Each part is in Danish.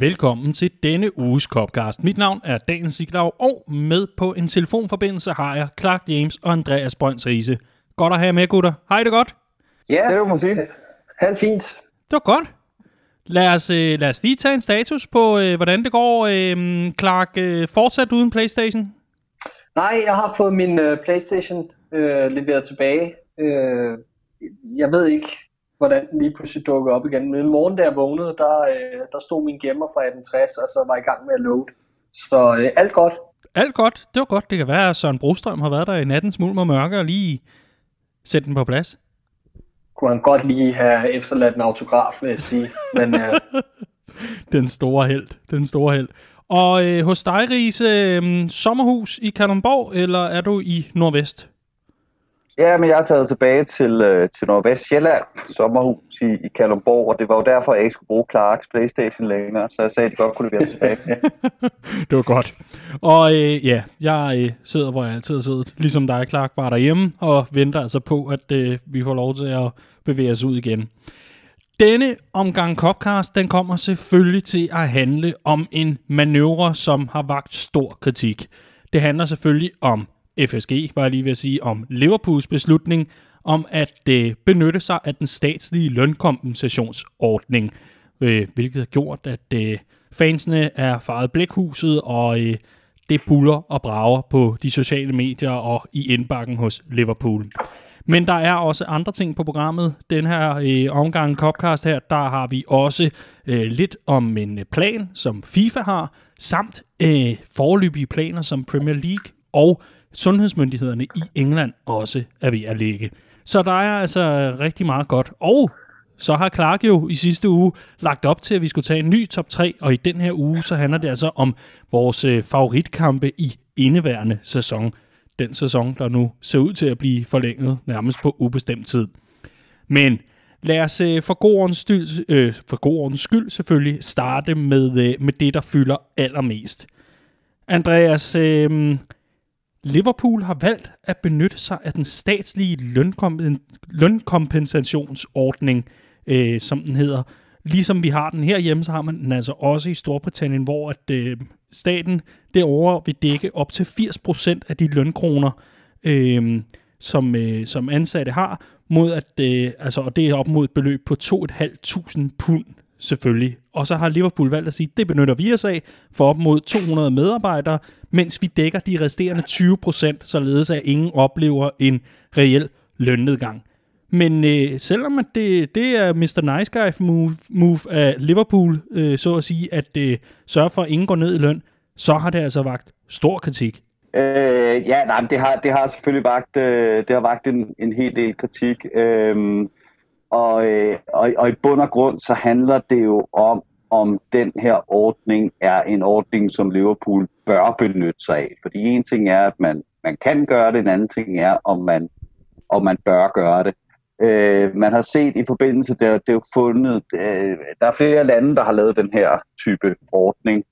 Velkommen til denne uges Copcast. Mit navn er Daniel Siglau, og med på en telefonforbindelse har jeg Clark James og Andreas Brønds Riese. Godt at have jer med, gutter. Hej det godt? Ja, Det må man sige. alt fint. Det var godt. Lad os, øh, lad os lige tage en status på, øh, hvordan det går. Øh, Clark, øh, fortsat uden Playstation? Nej, jeg har fået min uh, Playstation uh, leveret tilbage. Uh, jeg ved ikke, hvordan den lige pludselig dukkede op igen. Men i morgen, da jeg vågnede, der, uh, der stod min gemmer fra 1860, og så var i gang med at load. Så uh, alt godt. Alt godt. Det var godt. Det kan være, at Søren Brostrøm har været der i nattens mulm og mørke og lige sætte den på plads. Kunne han godt lige have efterladt en autograf, vil jeg sige. Men uh, Den store held. Den store held. Og øh, hos dig, Riese, øh, sommerhus i Kalundborg, eller er du i Nordvest? Ja, men jeg er taget tilbage til, øh, til Nordvest Sjælland, sommerhus i, i Kalundborg, og det var jo derfor, jeg ikke skulle bruge Clarks Playstation længere, så jeg sagde, at de godt kunne levere tilbage. det var godt. Og øh, ja, jeg øh, sidder, hvor jeg altid har siddet, ligesom dig, Clark, bare derhjemme, og venter altså på, at øh, vi får lov til at bevæge os ud igen. Denne omgang Copcast, den kommer selvfølgelig til at handle om en manøvre, som har vagt stor kritik. Det handler selvfølgelig om FSG, var jeg lige ved at sige, om Liverpools beslutning om at øh, benytte sig af den statslige lønkompensationsordning, øh, hvilket har gjort, at øh, fansene er faret blækhuset, og øh, det buller og brager på de sociale medier og i indbakken hos Liverpool. Men der er også andre ting på programmet. Den her øh, omgang Copcast her, der har vi også øh, lidt om en plan, som FIFA har, samt øh, forløbige planer, som Premier League og sundhedsmyndighederne i England også er ved at lægge. Så der er altså rigtig meget godt. Og så har Clark jo i sidste uge lagt op til, at vi skulle tage en ny top 3, og i den her uge, så handler det altså om vores øh, favoritkampe i indeværende sæson. Den sæson, der nu ser ud til at blive forlænget nærmest på ubestemt tid. Men lad os øh, for, god ordens skyld, øh, for god ordens skyld selvfølgelig starte med, øh, med det, der fylder allermest. Andreas, øh, Liverpool har valgt at benytte sig af den statslige lønkompen- lønkompensationsordning, øh, som den hedder. Ligesom vi har den herhjemme, så har man den altså også i Storbritannien, hvor at, øh, staten derovre vil dække op til 80% af de lønkroner, øh, som, øh, som ansatte har, mod at, øh, altså, og det er op mod et beløb på 2.500 pund selvfølgelig. Og så har Liverpool valgt at sige, det benytter vi os af for op mod 200 medarbejdere, mens vi dækker de resterende 20 procent, således at ingen oplever en reel lønnedgang. Men øh, selvom at det, det er Mr. Nice Guy move, move af Liverpool, øh, så at sige, at øh, sørge for, at ingen går ned i løn, så har det altså vagt stor kritik. øh, ja, nej, det har, det har selvfølgelig vagt, øh, det har vagt en, en hel del kritik. Øh, og, øh, og, og i bund og grund, så handler det jo om, om den her ordning er en ordning, som Liverpool bør benytte sig af. Fordi en ting er, at man, man kan gøre det, en anden ting er, om man, om man bør gøre det. Øh, man har set i forbindelse, der, det er jo fundet, øh, der er flere lande, der har lavet den her type ordning.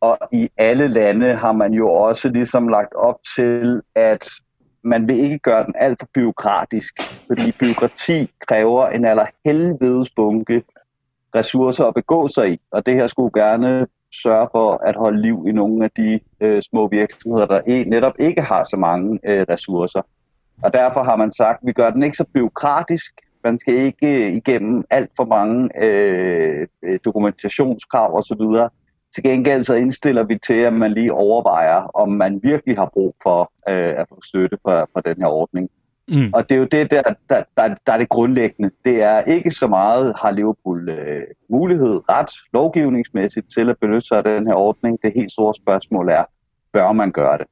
Og i alle lande har man jo også ligesom lagt op til, at man vil ikke gøre den alt for byråkratisk, fordi byråkrati kræver en allerhelvedes bunke ressourcer at begå sig i, og det her skulle gerne sørge for at holde liv i nogle af de øh, små virksomheder, der e- netop ikke har så mange øh, ressourcer. Og derfor har man sagt, at vi gør den ikke så byråkratisk, man skal ikke igennem alt for mange øh, øh dokumentationskrav osv. Til gengæld så indstiller vi til, at man lige overvejer, om man virkelig har brug for øh, at få støtte fra, fra den her ordning. Mm. Og det er jo det, der, der, der, der er det grundlæggende. Det er ikke så meget, har Liverpool øh, mulighed, ret, lovgivningsmæssigt til at benytte sig af den her ordning. Det helt store spørgsmål er, bør man gøre det?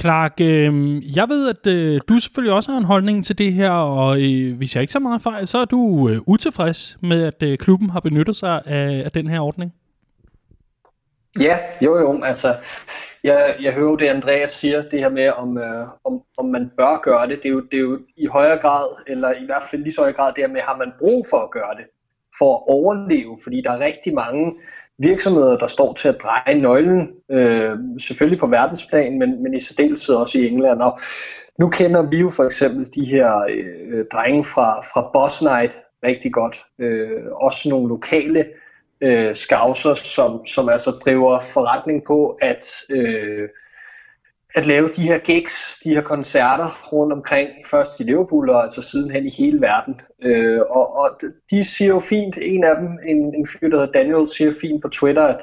Clark, øh, jeg ved, at øh, du selvfølgelig også har en holdning til det her, og øh, hvis jeg ikke så meget fejl, så er du øh, utilfreds med, at øh, klubben har benyttet sig af, af den her ordning ja, jo jo, altså, jeg, jeg hører jo det, Andreas siger, det her med, om, øh, om, om man bør gøre det. Det er, jo, det er jo i højere grad, eller i hvert fald lige så høj grad, det her med, har man brug for at gøre det, for at overleve, fordi der er rigtig mange virksomheder, der står til at dreje nøglen, øh, selvfølgelig på verdensplan, men, men i særdeleshed også i England. Og nu kender vi jo for eksempel de her øh, drenge fra, fra Boss Night rigtig godt. Øh, også nogle lokale øh, scouser, som, som altså driver forretning på at, øh, at lave de her gigs, de her koncerter rundt omkring, først i Liverpool og altså sidenhen i hele verden. Øh, og, og de siger jo fint, en af dem, en, en fyr, der hedder Daniel, siger fint på Twitter, at,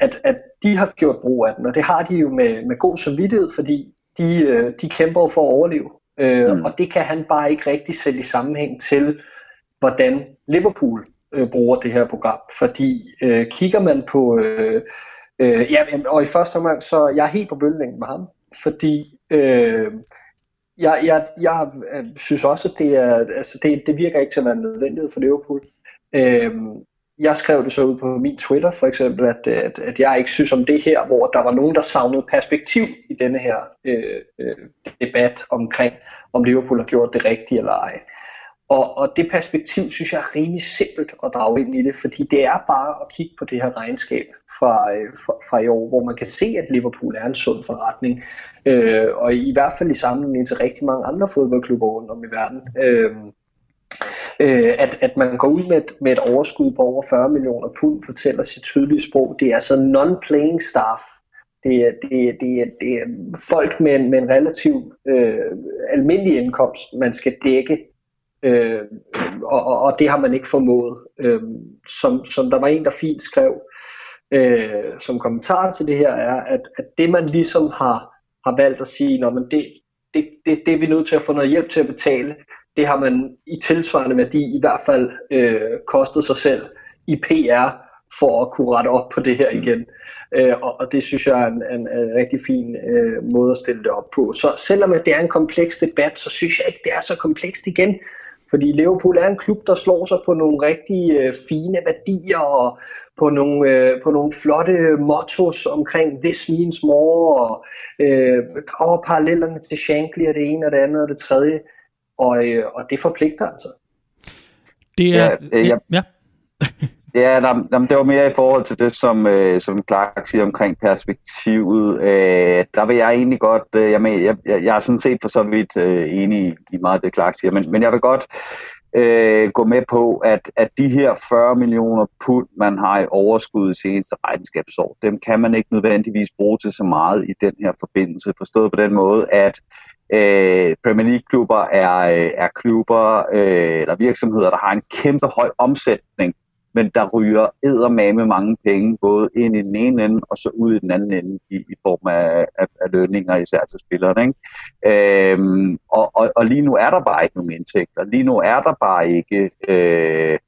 at, at de har gjort brug af den, og det har de jo med, med god samvittighed, fordi de, øh, de kæmper for at overleve. Øh, mm. Og det kan han bare ikke rigtig sætte i sammenhæng til, hvordan Liverpool øh, bruger det her program. Fordi øh, kigger man på... Øh, øh, ja, og i første omgang, så jeg er helt på bølgelængden med ham. Fordi øh, jeg, jeg, jeg øh, synes også, at det, er, altså det, det virker ikke til at være nødvendigt for Liverpool. Øh, jeg skrev det så ud på min Twitter for eksempel, at, at, at jeg ikke synes om det her, hvor der var nogen, der savnede perspektiv i denne her øh, øh, debat omkring, om Liverpool har gjort det rigtige eller ej. Og, og det perspektiv synes jeg er rimelig simpelt at drage ind i det, fordi det er bare at kigge på det her regnskab fra, øh, fra, fra i år, hvor man kan se, at Liverpool er en sund forretning, øh, og i hvert fald i sammenligning til rigtig mange andre fodboldklubber rundt om i verden. Øh, øh, at, at man går ud med et, med et overskud på over 40 millioner pund, fortæller sit tydelige sprog. Det er altså non-playing staff. Det er, det, er, det, er, det er folk med en, med en relativ øh, almindelig indkomst, man skal dække Øh, og, og, det har man ikke formået. Øh, som, som der var en, der fint skrev øh, som kommentar til det her, er, at, at det man ligesom har, har valgt at sige, når man det, det, det, det er vi nødt til at få noget hjælp til at betale, det har man i tilsvarende værdi i hvert fald øh, kostet sig selv i PR for at kunne rette op på det her igen. Øh, og, og det synes jeg er en, en, en rigtig fin øh, måde at stille det op på. Så selvom det er en kompleks debat, så synes jeg ikke, det er så komplekst igen. Fordi Liverpool er en klub, der slår sig på nogle rigtig øh, fine værdier og på nogle, øh, på nogle flotte mottos omkring this means more og øh, drager parallellerne til Shankly og det ene og det andet og det tredje. Og, øh, og det forpligter altså. Det er... Ja, øh, ja. ja. nej, nej, det var mere i forhold til det, som, øh, som Clark siger omkring perspektivet. Øh, der vil jeg egentlig godt, øh, jeg, jeg, jeg, jeg er sådan set for så vidt øh, enig i meget af det, Clark siger, men, men jeg vil godt øh, gå med på, at, at de her 40 millioner pund, man har i overskud i seneste regnskabsår, dem kan man ikke nødvendigvis bruge til så meget i den her forbindelse. Forstået på den måde, at øh, Premier League-klubber er, øh, er klubber øh, eller virksomheder, der har en kæmpe høj omsætning men der ryger eddermame mange penge, både ind i den ene ende, og så ud i den anden ende, i, i form af, af, af lønninger, især til spillerne. Ikke? Øhm, og, og, og lige nu er der bare ikke nogen indtægter. Lige nu er der bare ikke øh,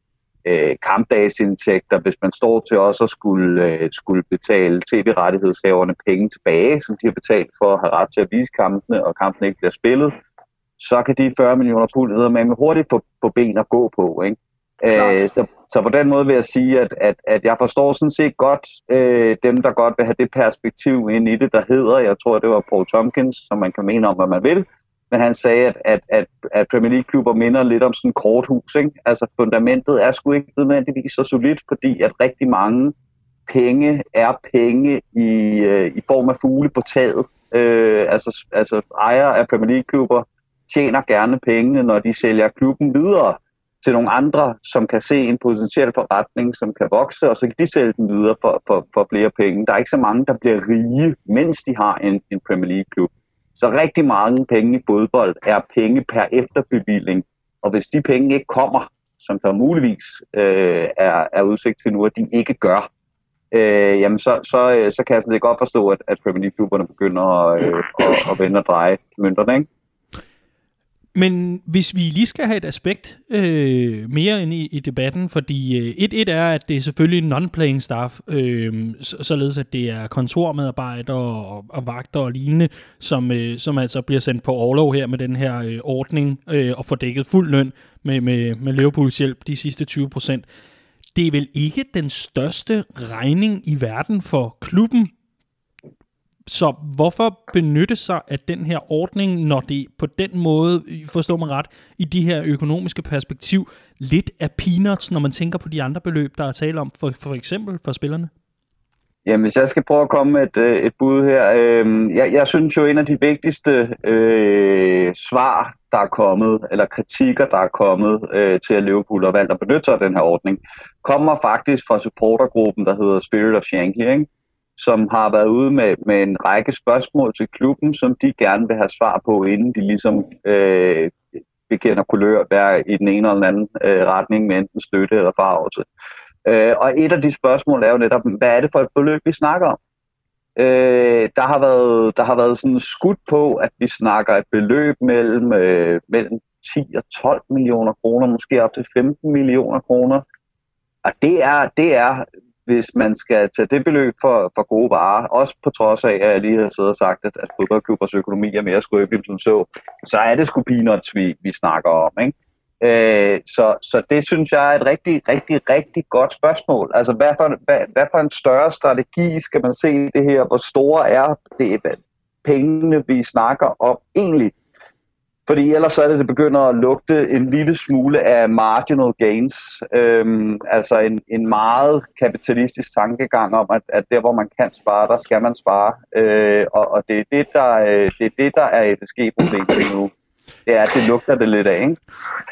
øh, kampdagsindtægter, hvis man står til også at skulle, øh, skulle betale tv-rettighedshaverne penge tilbage, som de har betalt for at have ret til at vise kampene, og kampene ikke bliver spillet, så kan de 40 millioner pund med hurtigt få, få ben at gå på. Ikke? Øh, så, så på den måde vil jeg sige, at, at, at jeg forstår sådan set godt øh, dem, der godt vil have det perspektiv ind i det, der hedder, jeg tror, det var Paul Tompkins, som man kan mene om, hvad man vil, men han sagde, at, at, at, at Premier League-klubber minder lidt om sådan et korthus. Ikke? Altså fundamentet er sgu ikke nødvendigvis så solidt, fordi at rigtig mange penge er penge i, øh, i form af fugle på taget. Øh, altså, altså ejere af Premier League-klubber tjener gerne pengene, når de sælger klubben videre til nogle andre, som kan se en potentiel forretning, som kan vokse, og så kan de sælge den videre for, for, for flere penge. Der er ikke så mange, der bliver rige, mens de har en, en Premier League-klub. Så rigtig mange penge i fodbold er penge per efterbevilling, og hvis de penge ikke kommer, som der muligvis øh, er, er udsigt til nu, at de ikke gør, øh, jamen så, så, øh, så kan jeg sådan set godt forstå, at, at Premier League-klubberne begynder at, øh, at, at vende og dreje mønterne, ikke? Men hvis vi lige skal have et aspekt øh, mere ind i, i debatten, fordi øh, et, et er, at det er selvfølgelig non-playing staff, øh, således at det er kontormedarbejdere og, og vagter og lignende, som, øh, som altså bliver sendt på overlov her med den her øh, ordning øh, og får dækket fuld løn med, med, med Liverpools hjælp de sidste 20 procent. Det er vel ikke den største regning i verden for klubben, så hvorfor benytte sig af den her ordning, når det på den måde, forstår man ret, i de her økonomiske perspektiv, lidt er peanuts, når man tænker på de andre beløb, der er tale om, for, for eksempel for spillerne? Jamen, hvis jeg skal prøve at komme med et, øh, et bud her. Øh, jeg, jeg synes jo, en af de vigtigste øh, svar der er kommet, eller kritikker, der er kommet øh, til, at Liverpool har valgt at benytte sig af den her ordning, kommer faktisk fra supportergruppen, der hedder Spirit of Shankly, ikke? Som har været ude med, med en række spørgsmål til klubben, som de gerne vil have svar på, inden de ligesom øh, bekender kulør hver i den ene eller den anden øh, retning med enten støtte eller farvelse. Øh, og et af de spørgsmål er jo netop, hvad er det for et beløb, vi snakker om? Øh, der har været, der har været sådan skudt på, at vi snakker et beløb mellem, øh, mellem 10 og 12 millioner kroner, måske op til 15 millioner kroner. Og det er, det er hvis man skal tage det beløb for, for gode varer, også på trods af, at jeg lige har siddet og sagt, at, at fodboldklubbers økonomi er mere skrøbelig som så, så er det sgu peanuts, vi, vi snakker om. Ikke? Øh, så, så det synes jeg er et rigtig, rigtig, rigtig godt spørgsmål. Altså, hvad for, hvad, hvad for en større strategi skal man se det her? Hvor store er det, pengene, vi snakker om egentlig? Fordi ellers så er det, det begynder at lugte en lille smule af marginal gains. Øhm, altså en, en meget kapitalistisk tankegang om, at, at der hvor man kan spare, der skal man spare. Øh, og, og det er det, der, øh, det er det, der er et problem nu. Ja, det lugter det lidt af, ikke?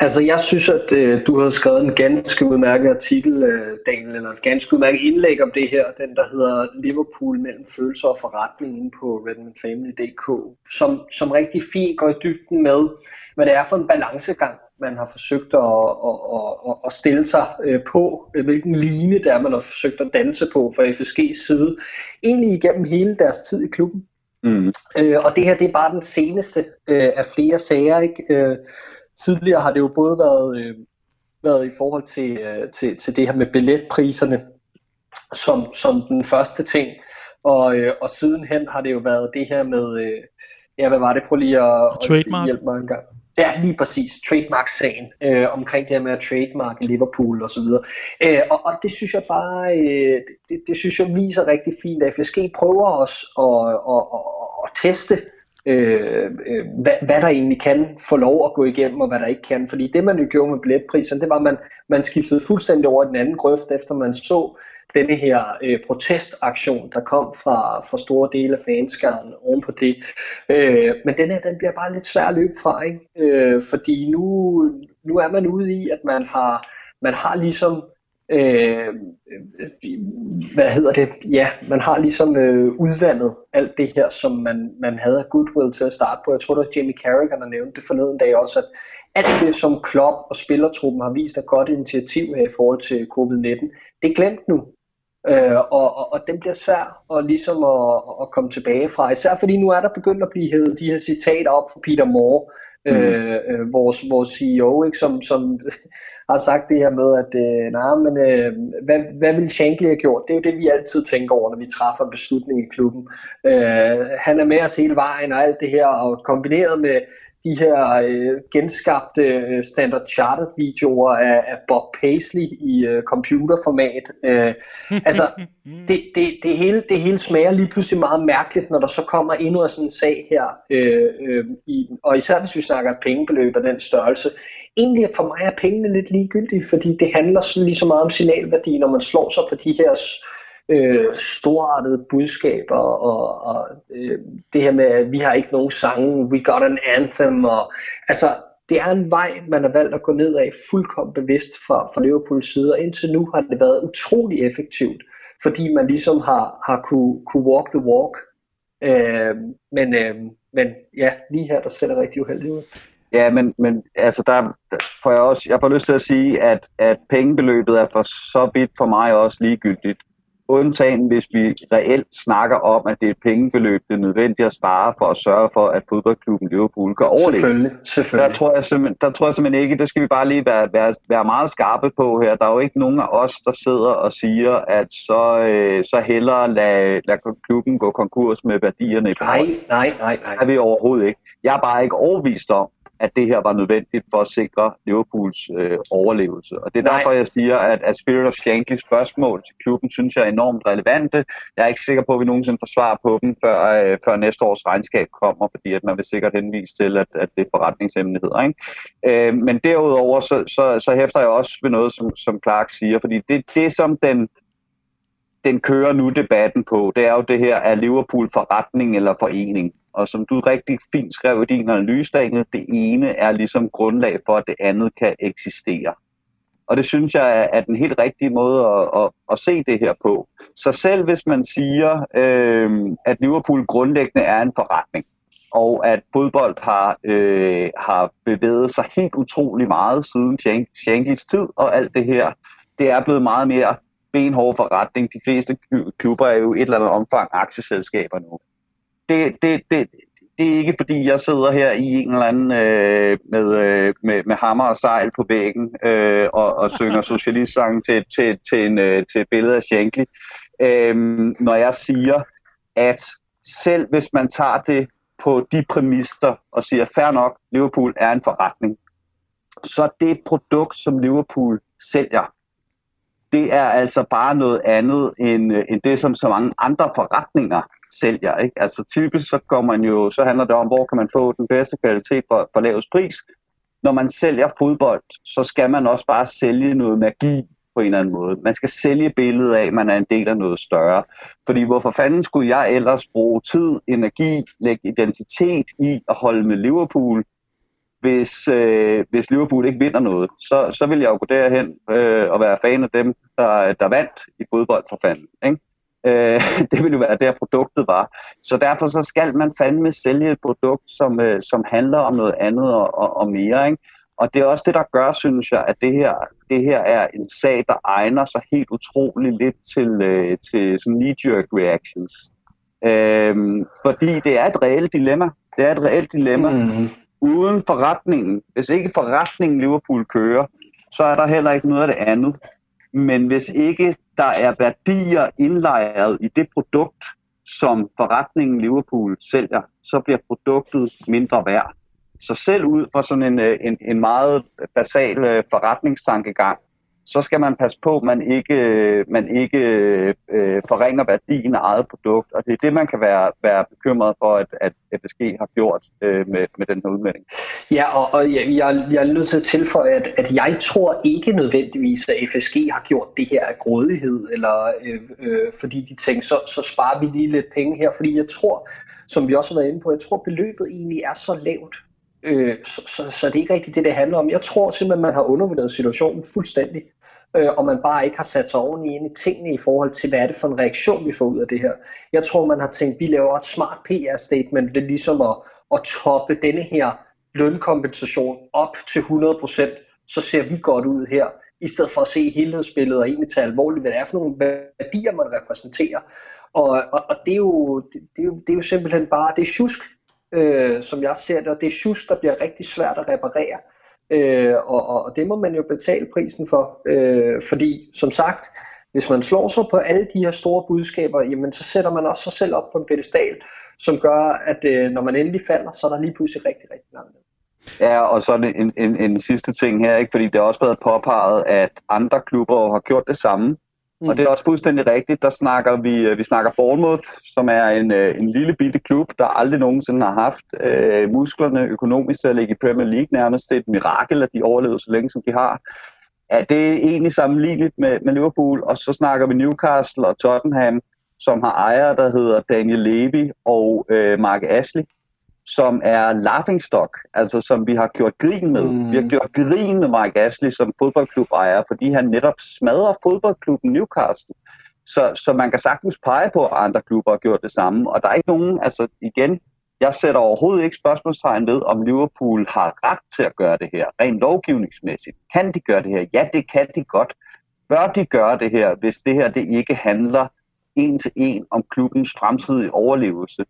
Altså, jeg synes, at øh, du har skrevet en ganske udmærket artikel, øh, Daniel, eller et ganske udmærket indlæg om det her, den der hedder Liverpool mellem følelser og forretning inde på redmondfamily.dk, som, som rigtig fint går i dybden med, hvad det er for en balancegang, man har forsøgt at, at, at, at stille sig øh, på, øh, hvilken line der man har forsøgt at danse på fra FSG's side, egentlig igennem hele deres tid i klubben. Mm. Øh, og det her, det er bare den seneste øh, af flere sager. Ikke? Øh, tidligere har det jo både været, øh, været i forhold til, øh, til, til det her med billetpriserne, som, som den første ting. Og, øh, og sidenhen har det jo været det her med, øh, ja, hvad var det? Prøv lige at, at hjælpe mig en gang. Ja, lige præcis. Trademark-sagen øh, omkring det her med at trademark Liverpool og så videre. Øh, og, og det synes jeg bare, øh, det, det synes jeg viser rigtig fint, at FSG prøver os at, at, at, at teste, øh, øh, hvad, hvad der egentlig kan få lov at gå igennem, og hvad der ikke kan. Fordi det man jo gjorde med billetpriserne, det var, at man, man skiftede fuldstændig over den anden grøft, efter man så denne her øh, protestaktion, der kom fra, fra store dele af fanskaren oven på det. Øh, men den her, den bliver bare lidt svær at løbe fra, ikke? Øh, fordi nu, nu er man ude i, at man har, man har ligesom øh, hvad hedder det, ja, man har ligesom øh, udvandet alt det her, som man, man havde af goodwill til at starte på. Jeg tror, det var Jamie Carragher, der nævnte det forleden dag også, at alt det, som Klopp og spillertruppen har vist af godt initiativ her i forhold til covid-19, det er glemt nu. Øh, og, og, og den bliver svær at, ligesom at, at komme tilbage fra, især fordi nu er der begyndt at blive hævet de her citater op fra Peter Moore, mm. øh, øh, vores, vores CEO, ikke, som, som har sagt det her med, at øh, nej, men, øh, hvad, hvad ville Shankly have gjort? Det er jo det, vi altid tænker over, når vi træffer en beslutning i klubben. Øh, han er med os hele vejen og alt det her, og kombineret med de her øh, genskabte øh, standard chartered videoer af, af Bob Paisley i øh, computerformat. Øh, altså, det, det, det, hele, det hele smager lige pludselig meget mærkeligt, når der så kommer endnu sådan en sag her, øh, øh, i, og især hvis vi snakker et pengebeløb af den størrelse. Egentlig for mig er pengene lidt ligegyldige, fordi det handler sådan lige så meget om signalværdi, når man slår sig på de her øh, storartede budskaber, og, og øh, det her med, at vi har ikke nogen sange, we got an anthem, og altså, det er en vej, man har valgt at gå ned af fuldkommen bevidst fra, fra Liverpools side, og indtil nu har det været utrolig effektivt, fordi man ligesom har, har kunne, kunne walk the walk. Øh, men, øh, men ja, lige her, der ser det rigtig uheldigt ud. Ja, men, men altså der, får jeg også, jeg får lyst til at sige, at, at pengebeløbet er for så vidt for mig også ligegyldigt undtagen hvis vi reelt snakker om, at det er et pengebeløb, det er nødvendigt at spare for at sørge for, at fodboldklubben Liverpool kan overleve. Selvfølgelig, selvfølgelig. Der tror, jeg simpelthen, der tror jeg simpelthen ikke, det skal vi bare lige være, være, være meget skarpe på her. Der er jo ikke nogen af os, der sidder og siger, at så, øh, så hellere lad, lad klubben gå konkurs med værdierne i Nej, nej, nej, nej. Det er vi overhovedet ikke. Jeg er bare ikke overvist om, at det her var nødvendigt for at sikre Liverpools øh, overlevelse. Og det er Nej. derfor, jeg siger, at, at Spirit of Shankly spørgsmål til klubben, synes jeg er enormt relevante. Jeg er ikke sikker på, at vi nogensinde får svar på dem, før, øh, før næste års regnskab kommer, fordi at man vil sikkert henvise til, at, at det er forretningshemmeligheder. Ikke? Øh, men derudover, så, så, så hæfter jeg også ved noget, som, som Clark siger, fordi det, det som den den kører nu debatten på, det er jo det her, er Liverpool forretning eller forening? Og som du rigtig fint skrev i din analyse, Daniel, det ene er ligesom grundlag for, at det andet kan eksistere. Og det synes jeg er den helt rigtige måde at, at, at se det her på. Så selv hvis man siger, øh, at Liverpool grundlæggende er en forretning, og at fodbold har, øh, har bevæget sig helt utrolig meget siden Shankly's tid, og alt det her, det er blevet meget mere benhård forretning. De fleste klubber er jo et eller andet omfang aktieselskaber nu. Det, det, det, det er ikke fordi, jeg sidder her i en eller anden øh, med, øh, med, med hammer og sejl på væggen øh, og, og synger socialistsange til, til, til, en, øh, til et billede af Shankly. Øh, når jeg siger, at selv hvis man tager det på de præmisser og siger, fair nok, Liverpool er en forretning, så det produkt, som Liverpool sælger, det er altså bare noget andet end, øh, end det, som så mange andre forretninger sælger. Ikke? Altså typisk så går man jo, så handler det om, hvor kan man få den bedste kvalitet for, for lavest pris. Når man sælger fodbold, så skal man også bare sælge noget magi på en eller anden måde. Man skal sælge billedet af, at man er en del af noget større. Fordi hvorfor fanden skulle jeg ellers bruge tid, energi, lægge identitet i at holde med Liverpool, hvis, øh, hvis Liverpool ikke vinder noget, så, så vil jeg jo gå derhen øh, og være fan af dem, der, der vandt i fodbold for fanden. Ikke? Øh, det vil jo være der produktet var. Så derfor så skal man fandme sælge et produkt, som, øh, som handler om noget andet og, og, og mere. Ikke? Og det er også det, der gør, synes jeg, at det her, det her er en sag, der egner sig helt utroligt lidt til, øh, til sådan knee-jerk reactions. Øh, fordi det er et reelt dilemma. Det er et reelt dilemma. Mm uden forretningen, hvis ikke forretningen Liverpool kører, så er der heller ikke noget af det andet. Men hvis ikke der er værdier indlejret i det produkt, som forretningen Liverpool sælger, så bliver produktet mindre værd. Så selv ud fra sådan en, øh, en, en meget basal øh, forretningstankegang, så skal man passe på, at man ikke, man ikke øh, forringer værdien af eget produkt. Og det er det, man kan være, være bekymret for, at, at FSG har gjort øh, med, med den her udmelding. Ja, og, og jeg, jeg, jeg er nødt til at tilføje, at, at jeg tror ikke nødvendigvis, at FSG har gjort det her af grådighed, eller øh, øh, fordi de tænkte, så, så sparer vi lige lidt penge her. Fordi jeg tror, som vi også har været inde på, jeg tror, beløbet egentlig er så lavt, Øh, så, så, så det er ikke rigtigt det, det handler om. Jeg tror simpelthen, man har undervurderet situationen fuldstændig øh, og man bare ikke har sat sig ordentligt ind i tingene i forhold til, hvad er det for en reaktion, vi får ud af det her. Jeg tror, man har tænkt, vi laver et smart PR-statement ved ligesom at, at toppe denne her lønkompensation op til 100%, så ser vi godt ud her, i stedet for at se helhedsbilledet og egentlig tage alvorligt, hvad det er for nogle værdier, man repræsenterer. Og, og, og det, er jo, det, det, er jo, det er jo simpelthen bare, det er tjusk, øh, som jeg ser det, og det er tjusk, der bliver rigtig svært at reparere. Øh, og, og, det må man jo betale prisen for, øh, fordi som sagt, hvis man slår sig på alle de her store budskaber, jamen så sætter man også sig selv op på en pedestal, som gør, at øh, når man endelig falder, så er der lige pludselig rigtig, rigtig langt ned. Ja, og så en, en, en sidste ting her, ikke? fordi det har også været påpeget, at andre klubber har gjort det samme. Mm. Og det er også fuldstændig rigtigt. Der snakker vi, øh, vi snakker Bournemouth, som er en, øh, en lille bitte klub, der aldrig nogensinde har haft øh, musklerne økonomisk til at ligge i Premier League nærmest. Det er et mirakel, at de overlever så længe, som de har. Er det egentlig sammenligneligt med, med Liverpool? Og så snakker vi Newcastle og Tottenham, som har ejere, der hedder Daniel Levy og øh, Mark Ashley som er laughingstock, altså som vi har gjort grin med. Mm. Vi har gjort grin med Mike Ashley som fodboldklubejer, fordi han netop smadrer fodboldklubben Newcastle. Så, så man kan sagtens pege på, at andre klubber har gjort det samme. Og der er ikke nogen, altså igen, jeg sætter overhovedet ikke spørgsmålstegn ved, om Liverpool har ret til at gøre det her, rent lovgivningsmæssigt. Kan de gøre det her? Ja, det kan de godt. Bør de gøre det her, hvis det her det ikke handler en til en om klubbens fremtidige overlevelse?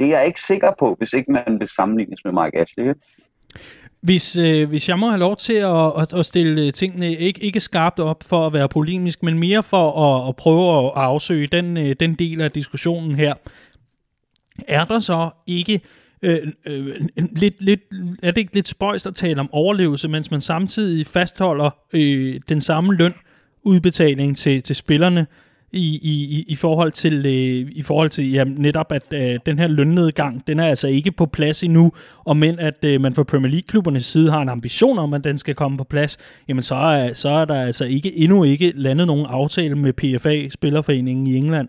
Det er jeg ikke sikker på, hvis ikke man vil sammenlignes med Mark Ashley. Hvis, øh, hvis jeg må have lov til at, at, at stille øh, tingene ikke, ikke skarpt op for at være polemisk, men mere for at, at prøve at afsøge den, øh, den del af diskussionen her, er der så ikke øh, øh, lidt, lidt, er det ikke lidt spøjst at tale om overlevelse, mens man samtidig fastholder øh, den samme løn udbetaling til, til spillerne, i, i, i forhold til, øh, i forhold til ja, netop, at øh, den her lønnedgang, den er altså ikke på plads endnu, og men at øh, man fra Premier League-klubbernes side har en ambition om, at den skal komme på plads, jamen så er, så er der altså ikke endnu ikke landet nogen aftale med PFA, Spillerforeningen i England.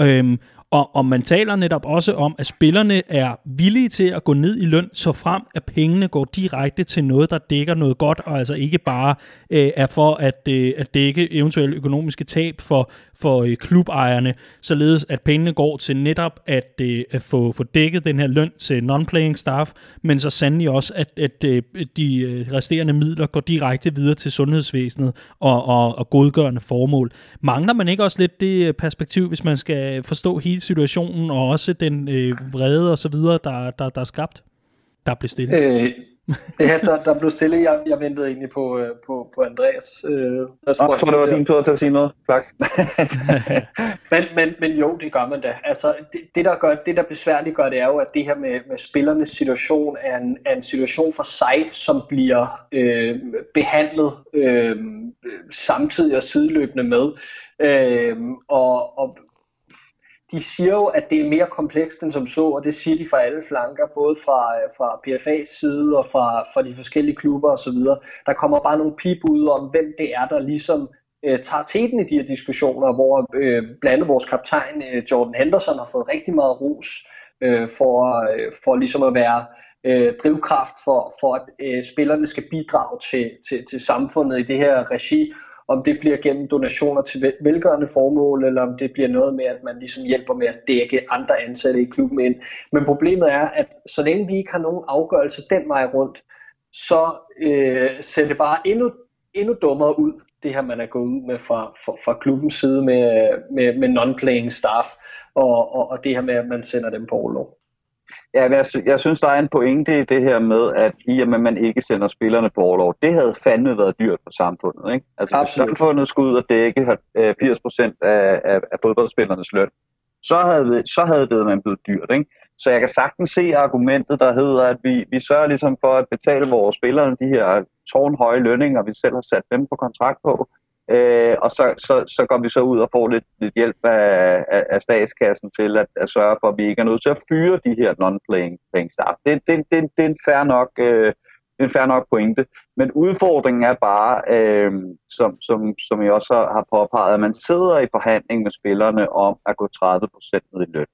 Øhm, Og, og man taler netop også om, at spillerne er villige til at gå ned i løn, så frem at pengene går direkte til noget, der dækker noget godt, og altså ikke bare øh, er for at, øh, at dække eventuelle økonomiske tab for, for øh, klubejerne, således at pengene går til netop at, øh, at få, få dækket den her løn til non-playing staff, men så sandelig også, at, at øh, de øh, resterende midler går direkte videre til sundhedsvæsenet og, og, og godgørende formål. Mangler man ikke også lidt det øh, perspektiv, hvis man skal forstå hele situationen, og også den øh, vrede og så videre, der, der, der er skabt? Der blev stille. Øh, ja, der, der blev stille. Jeg, jeg ventede egentlig på, øh, på, på Andreas. Øh, jeg tror, det var din tur til at sige noget. Tak. men, men, men jo, det gør man da. Altså, det, det, der gør, det, der besværligt gør, det er jo, at det her med, med spillernes situation er en, er en situation for sig, som bliver øh, behandlet øh, samtidig og sideløbende med. Øh, og, og de siger jo, at det er mere komplekst end som så, og det siger de fra alle flanker, både fra, øh, fra PFA's side og fra, fra de forskellige klubber osv. Der kommer bare nogle pip ud om, hvem det er, der ligesom øh, tager teten i de her diskussioner, hvor øh, blandt andet vores kaptajn øh, Jordan Henderson har fået rigtig meget ros øh, for, øh, for ligesom at være øh, drivkraft for, for at øh, spillerne skal bidrage til, til, til samfundet i det her regi, om det bliver gennem donationer til velgørende formål, eller om det bliver noget med, at man ligesom hjælper med at dække andre ansatte i klubben ind. Men problemet er, at så længe vi ikke har nogen afgørelse den vej rundt, så øh, ser det bare endnu, endnu dummere ud, det her man er gået ud med fra, fra, fra klubbens side med, med, med non-playing staff, og, og, og det her med, at man sender dem på overlov. Ja, jeg, jeg synes, der er en pointe i det her med, at i og med, at man ikke sender spillerne på overlov, det havde fandme været dyrt for samfundet. Ikke? Altså, Absolut. hvis samfundet skulle ud og dække 80% af, af, af fodboldspillernes løn, så havde, så havde det man blevet dyrt. Ikke? Så jeg kan sagtens se argumentet, der hedder, at vi, vi sørger ligesom for at betale vores spillere de her tårnhøje lønninger, vi selv har sat dem på kontrakt på, Øh, og så, så, så går vi så ud og får lidt, lidt hjælp af, af, af statskassen til at, at sørge for, at vi ikke er nødt til at fyre de her non-playing playing staff. Det, det, det, det er en fair nok, øh, en fair nok pointe. Men udfordringen er bare, øh, som, som, som jeg også har påpeget, at man sidder i forhandling med spillerne om at gå 30% ned i løn.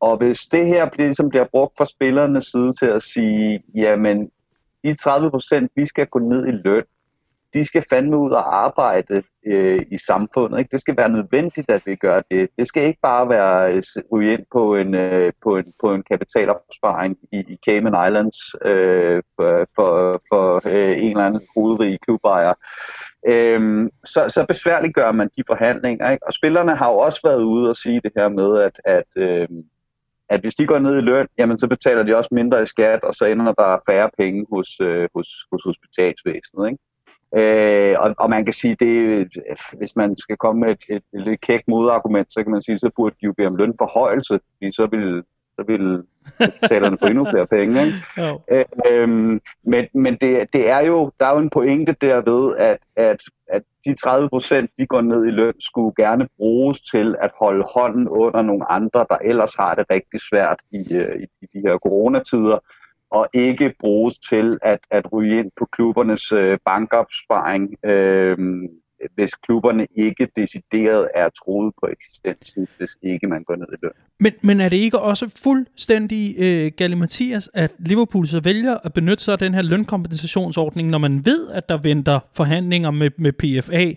Og hvis det her bliver, ligesom bliver brugt fra spillernes side til at sige, jamen, de 30% vi skal gå ned i løn, de skal fandme ud og arbejde øh, i samfundet. Ikke? Det skal være nødvendigt, at vi gør det. Det skal ikke bare være øh, ryge ind på en, øh, på en, på en kapitalopsparing i, i Cayman Islands øh, for, for, for øh, en eller anden hovedrig klubejer. Øhm, så, så besværligt gør man de forhandlinger. Ikke? Og spillerne har jo også været ude og sige det her med, at, at øh, at hvis de går ned i løn, jamen så betaler de også mindre i skat, og så ender der færre penge hos, øh, hos, hos hospitalsvæsenet. Ikke? Øh, og, og man kan sige, det, hvis man skal komme med et, et, et lidt kæk modargument, så kan man sige, så burde de jo bede om lønforhøjelse, fordi så vil så vil betalerne få endnu flere penge. Ikke? Øh, øhm, men men det, det er jo, der er jo en pointe derved, at, at, at de 30 procent, de går ned i løn, skulle gerne bruges til at holde hånden under nogle andre, der ellers har det rigtig svært i, øh, i, i de her coronatider og ikke bruges til at, at ryge ind på klubbernes øh, bankopsparing, øh, hvis klubberne ikke decideret er troet på eksistensen, hvis ikke man går ned i løn. Men, men er det ikke også fuldstændig øh, galimatias, at Liverpool så vælger at benytte sig af den her lønkompensationsordning, når man ved, at der venter forhandlinger med, med PFA,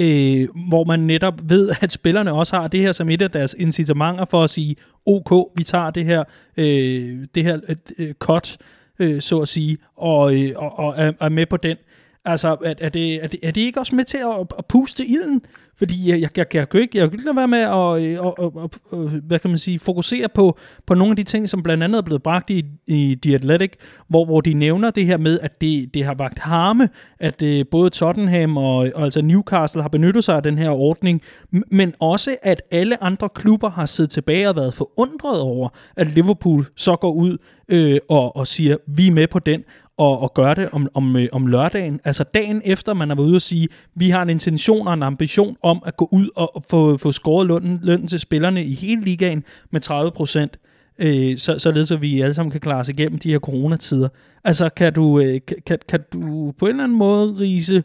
øh, hvor man netop ved, at spillerne også har det her som et af deres incitamenter for at sige, ok, vi tager det her, øh, det her øh, øh cut, øh, så at sige, og, øh, og, og er, er med på den. Altså, er, er, det, er, det, er det ikke også med til at, at puste ilden? Fordi jeg, jeg, jeg, jeg kan ikke, jeg kan ikke lade være med at, øh, og, og, og, hvad kan man sige, fokusere på, på nogle af de ting, som blandt andet er blevet bragt i, i The Athletic, hvor, hvor de nævner det her med, at det, det har vagt harme, at uh, både Tottenham og, og altså Newcastle har benyttet sig af den her ordning, men også at alle andre klubber har siddet tilbage og været forundret over, at Liverpool så går ud øh, og, og siger, vi er med på den, og, og gøre det om, om, øh, om lørdagen. Altså dagen efter, man har været ude og sige, vi har en intention og en ambition om at gå ud og få, få skåret lønnen, lønnen til spillerne i hele ligaen med 30 procent. Øh, så, således at vi alle sammen kan klare os igennem de her coronatider. Altså, kan du, øh, kan, kan du på en eller anden måde Riese,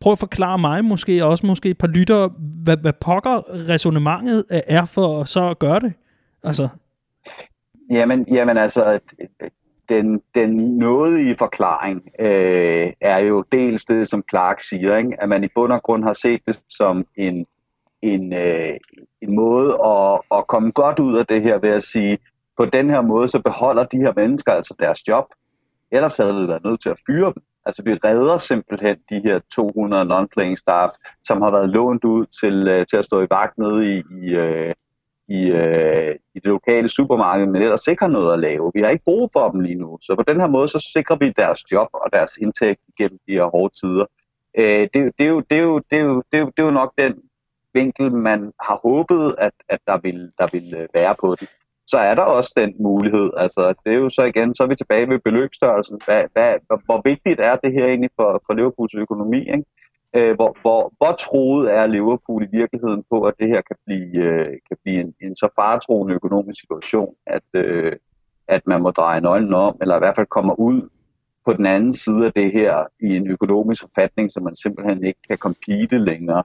prøv at forklare mig måske, og også måske et par lyttere, hvad, hvad pokker resonemanget er for så at gøre det? Altså. Jamen, jamen altså, den, den nådige forklaring øh, er jo dels det, som Clark siger, ikke? at man i bund og grund har set det som en, en, øh, en måde at, at komme godt ud af det her ved at sige, på den her måde, så beholder de her mennesker altså deres job. Ellers havde vi været nødt til at fyre dem. Altså vi redder simpelthen de her 200 non-playing staff, som har været lånt ud til, øh, til at stå i vagt nede i, i, øh, i, øh, i det lokale supermarked, men ellers ikke har noget at lave. Vi har ikke brug for dem lige nu. Så på den her måde, så sikrer vi deres job og deres indtægt gennem de her hårde tider. Øh, det, det, er jo, det, er jo, det, er jo, det, er jo, det er jo nok den vinkel, man har håbet, at, at der, vil, der vil øh, være på det. Så er der også den mulighed. Altså, det er jo så igen, så er vi tilbage ved beløbsstørrelsen. Hvad, hvad, hvor, hvor vigtigt er det her egentlig for, for Liverpools økonomi? Ikke? Øh, hvor, hvor, hvor troet er Liverpool i virkeligheden på, at det her kan blive, øh, kan blive en, en så faretroende økonomisk situation, at, øh, at man må dreje nøglen om, eller i hvert fald kommer ud på den anden side af det her i en økonomisk forfatning, som man simpelthen ikke kan compete længere.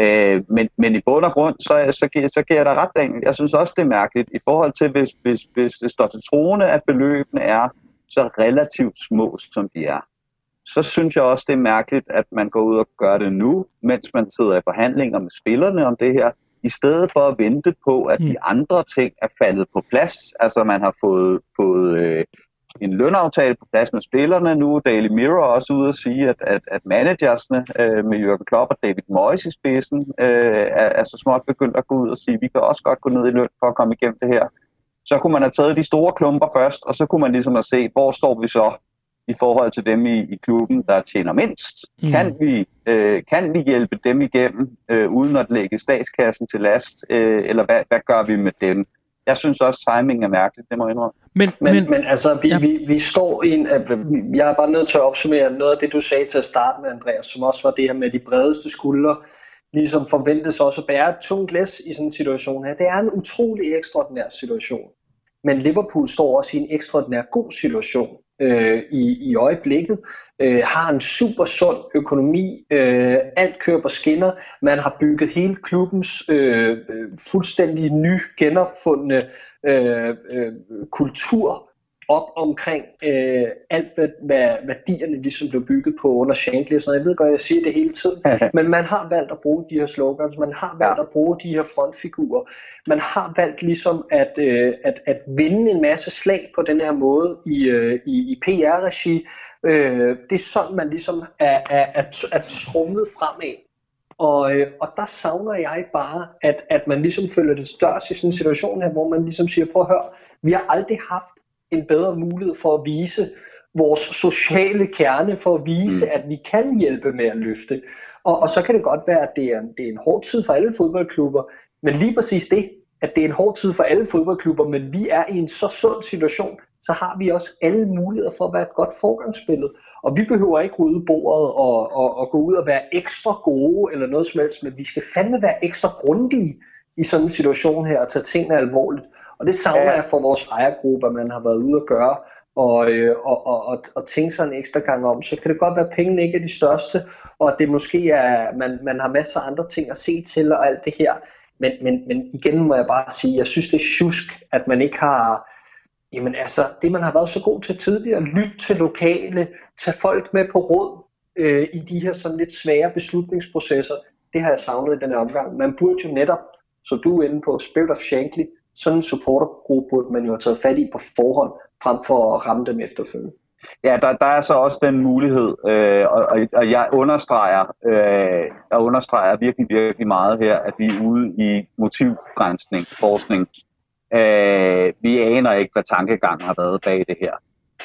Øh, men, men i bund og grund, så, så, så, så giver jeg dig ret, Jeg synes også, det er mærkeligt i forhold til, hvis, hvis, hvis det står til troende, at beløbene er så relativt små, som de er så synes jeg også, det er mærkeligt, at man går ud og gør det nu, mens man sidder i forhandlinger med spillerne om det her, i stedet for at vente på, at de mm. andre ting er faldet på plads. Altså man har fået, fået øh, en lønaftale på plads med spillerne nu. Daily Mirror er også ude at sige, at, at, at managersne øh, med Jürgen Klopp og David Moyes i spidsen øh, er, er så småt begyndt at gå ud og sige, at vi kan også godt gå ned i løn for at komme igennem det her. Så kunne man have taget de store klumper først, og så kunne man ligesom have set, hvor står vi så i forhold til dem i, i klubben, der tjener mindst. Mm. Kan, vi, øh, kan vi hjælpe dem igennem, øh, uden at lægge statskassen til last, øh, eller hvad, hvad gør vi med dem? Jeg synes også, timing er mærkeligt, det må jeg indrømme. Men, men, men, men altså, vi, ja. vi, vi står i en... Jeg er bare nødt til at opsummere noget af det, du sagde til at starte med, Andreas, som også var det her med de bredeste skuldre, ligesom forventes også at bære et tungt læs i sådan en situation her. Det er en utrolig ekstraordinær situation. Men Liverpool står også i en ekstraordinær god situation øh, i, i øjeblikket, øh, har en super sund økonomi, øh, alt kører på skinner, man har bygget hele klubbens øh, øh fuldstændig ny genopfundne øh, øh, kultur op omkring øh, alt, hvad, hvad værdierne ligesom blev bygget på under Shankly. Så jeg ved godt, jeg siger det hele tiden, men man har valgt at bruge de her slogans, man har valgt at bruge de her frontfigurer, man har valgt ligesom at, øh, at, at vinde en masse slag på den her måde i, øh, i, i PR-regi. Øh, det er sådan, man ligesom er, er, er, er trumlet fremad. Og, øh, og der savner jeg bare, at, at man ligesom føler det størst i sådan en situation her, hvor man ligesom siger, prøv at høre, vi har aldrig haft en bedre mulighed for at vise vores sociale kerne, for at vise, mm. at vi kan hjælpe med at løfte. Og, og så kan det godt være, at det er, det er en hård tid for alle fodboldklubber, men lige præcis det, at det er en hård tid for alle fodboldklubber, men vi er i en så sund situation, så har vi også alle muligheder for at være et godt forgangsbillede. Og vi behøver ikke rydde bordet og, og, og gå ud og være ekstra gode eller noget som helst, men vi skal fandme være ekstra grundige i sådan en situation her og tage tingene alvorligt. Og det savner ja. jeg for vores ejergruppe, at man har været ude at gøre, og, øh, og, og, og, og tænke sig en ekstra gang om. Så kan det godt være, at pengene ikke er de største, og det måske er, man, man har masser af andre ting at se til og alt det her. Men, men, men igen må jeg bare sige, jeg synes det er tjusk, at man ikke har, jamen altså, det man har været så god til tidligere, lytte til lokale, tage folk med på råd øh, i de her sådan lidt svære beslutningsprocesser, det har jeg savnet i den her omgang. Man burde jo netop, som du er inde på, Spirit of Shankly, sådan en supportergruppe burde man jo have taget fat i på forhånd, frem for at ramme dem efterfølgende. Ja, der, der er så også den mulighed, øh, og, og, og jeg understreger, øh, jeg understreger virkelig, virkelig meget her, at vi er ude i motivgrænsning, forskning. Øh, vi aner ikke, hvad tankegangen har været bag det her.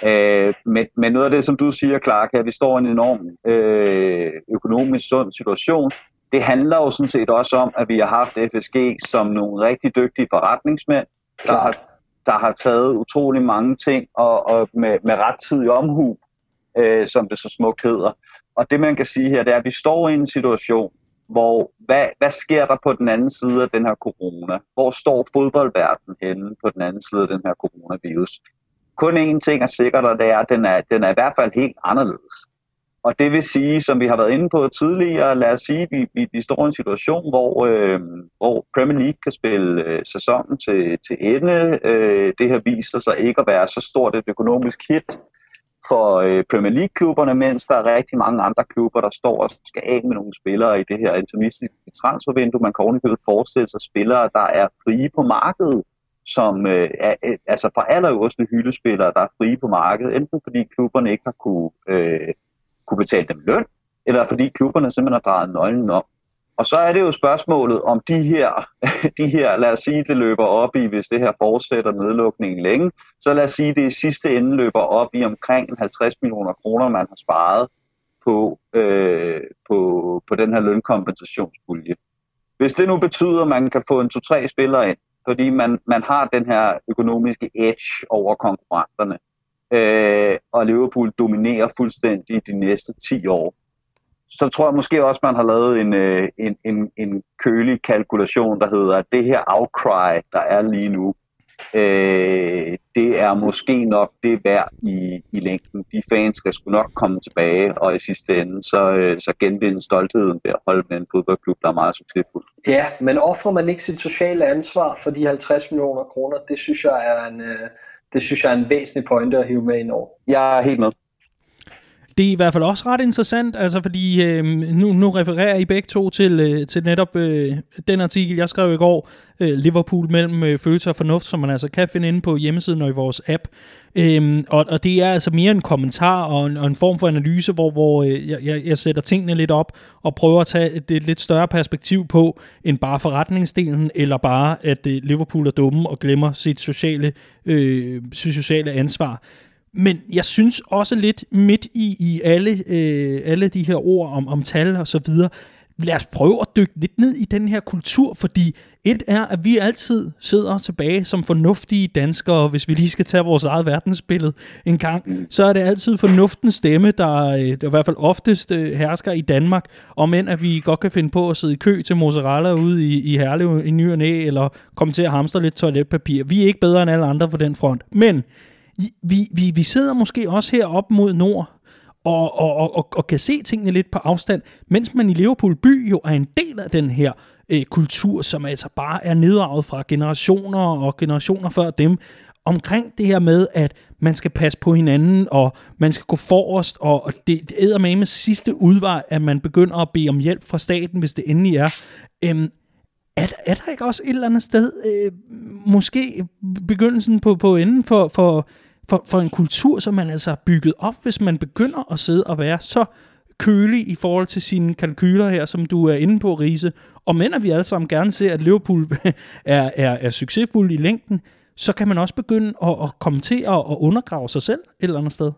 Øh, men, men noget af det, som du siger, Clark, at vi står i en enorm øh, økonomisk sund situation, det handler jo sådan set også om, at vi har haft FSG som nogle rigtig dygtige forretningsmænd, der har, der har taget utrolig mange ting og, og med, med rettidig omhu, øh, som det så smukt hedder. Og det man kan sige her, det er, at vi står i en situation, hvor hvad, hvad sker der på den anden side af den her corona? Hvor står fodboldverdenen henne på den anden side af den her coronavirus? Kun én ting er sikkert, og det er, at den er, den er i hvert fald helt anderledes og det vil sige, som vi har været inde på tidligere, lad os sige, vi, vi, vi står i en situation, hvor, øh, hvor Premier League kan spille øh, sæsonen til, til ende. Øh, det her viser sig ikke at være så stort et økonomisk hit for øh, Premier League-klubberne, mens der er rigtig mange andre klubber, der står og skal af med nogle spillere i det her intermistiske transfervindue. Man kan ovenikøbet forestille sig spillere, der er frie på markedet, som øh, er, øh, altså for allerøverste hyldespillere, der er frie på markedet, enten fordi klubberne ikke har kunne, øh, kunne betale dem løn, eller fordi klubberne simpelthen har drejet nøglen om. Og så er det jo spørgsmålet om de her, de her, lad os sige, det løber op i, hvis det her fortsætter nedlukningen længe, så lad os sige, det i sidste ende løber op i omkring 50 millioner kroner, man har sparet på, øh, på, på den her lønkompensationspulje. Hvis det nu betyder, at man kan få en to-tre spillere ind, fordi man, man har den her økonomiske edge over konkurrenterne, øh, og Liverpool dominerer fuldstændig de næste 10 år, så tror jeg måske også, man har lavet en, øh, en, en, en kølig kalkulation, der hedder, at det her outcry, der er lige nu, øh, det er måske nok det værd i, i længden. De fans skal sgu nok komme tilbage, og i sidste ende, så, øh, så genvinde stoltheden ved at holde med en fodboldklub, der er meget succesfuld. Ja, men offrer man ikke sit sociale ansvar for de 50 millioner kroner, det synes jeg er en, øh, det synes jeg er en væsentlig pointe at hive med ind over. Jeg er helt med. Det er i hvert fald også ret interessant, altså fordi øh, nu, nu refererer I begge to til, øh, til netop øh, den artikel, jeg skrev i går, øh, Liverpool mellem øh, følelse og fornuft, som man altså kan finde inde på hjemmesiden og i vores app. Øhm, og, og det er altså mere en kommentar og en, og en form for analyse, hvor, hvor øh, jeg, jeg sætter tingene lidt op og prøver at tage et, et lidt større perspektiv på, end bare forretningsdelen, eller bare, at øh, Liverpool er dumme og glemmer sit sociale, øh, sit sociale ansvar. Men jeg synes også lidt midt i, i alle, øh, alle de her ord om, om tal og så videre, lad os prøve at dykke lidt ned i den her kultur, fordi et er, at vi altid sidder tilbage som fornuftige danskere, hvis vi lige skal tage vores eget verdensbillede en gang, så er det altid fornuftens stemme, der, øh, der i hvert fald oftest øh, hersker i Danmark, om end at vi godt kan finde på at sidde i kø til mozzarella ude i, i Herlev i ny og næ, eller komme til at hamstre lidt toiletpapir. Vi er ikke bedre end alle andre på den front. Men vi, vi, vi sidder måske også her op mod nord, og, og, og, og kan se tingene lidt på afstand, mens man i Liverpool by jo er en del af den her øh, kultur, som altså bare er nedarvet fra generationer og generationer før dem, omkring det her med, at man skal passe på hinanden, og man skal gå forrest, og, og det, det æder med med sidste udvej, at man begynder at bede om hjælp fra staten, hvis det endelig er. Øhm, er, er der ikke også et eller andet sted, øh, måske begyndelsen på, på enden for, for, for, for en kultur, som man altså har bygget op, hvis man begynder at sidde og være så kølig i forhold til sine kalkyler her, som du er inde på, Riese. Og men at vi alle sammen gerne ser, at Liverpool er, er, er succesfuld i længden, så kan man også begynde at, at komme til at, at undergrave sig selv et eller andet sted.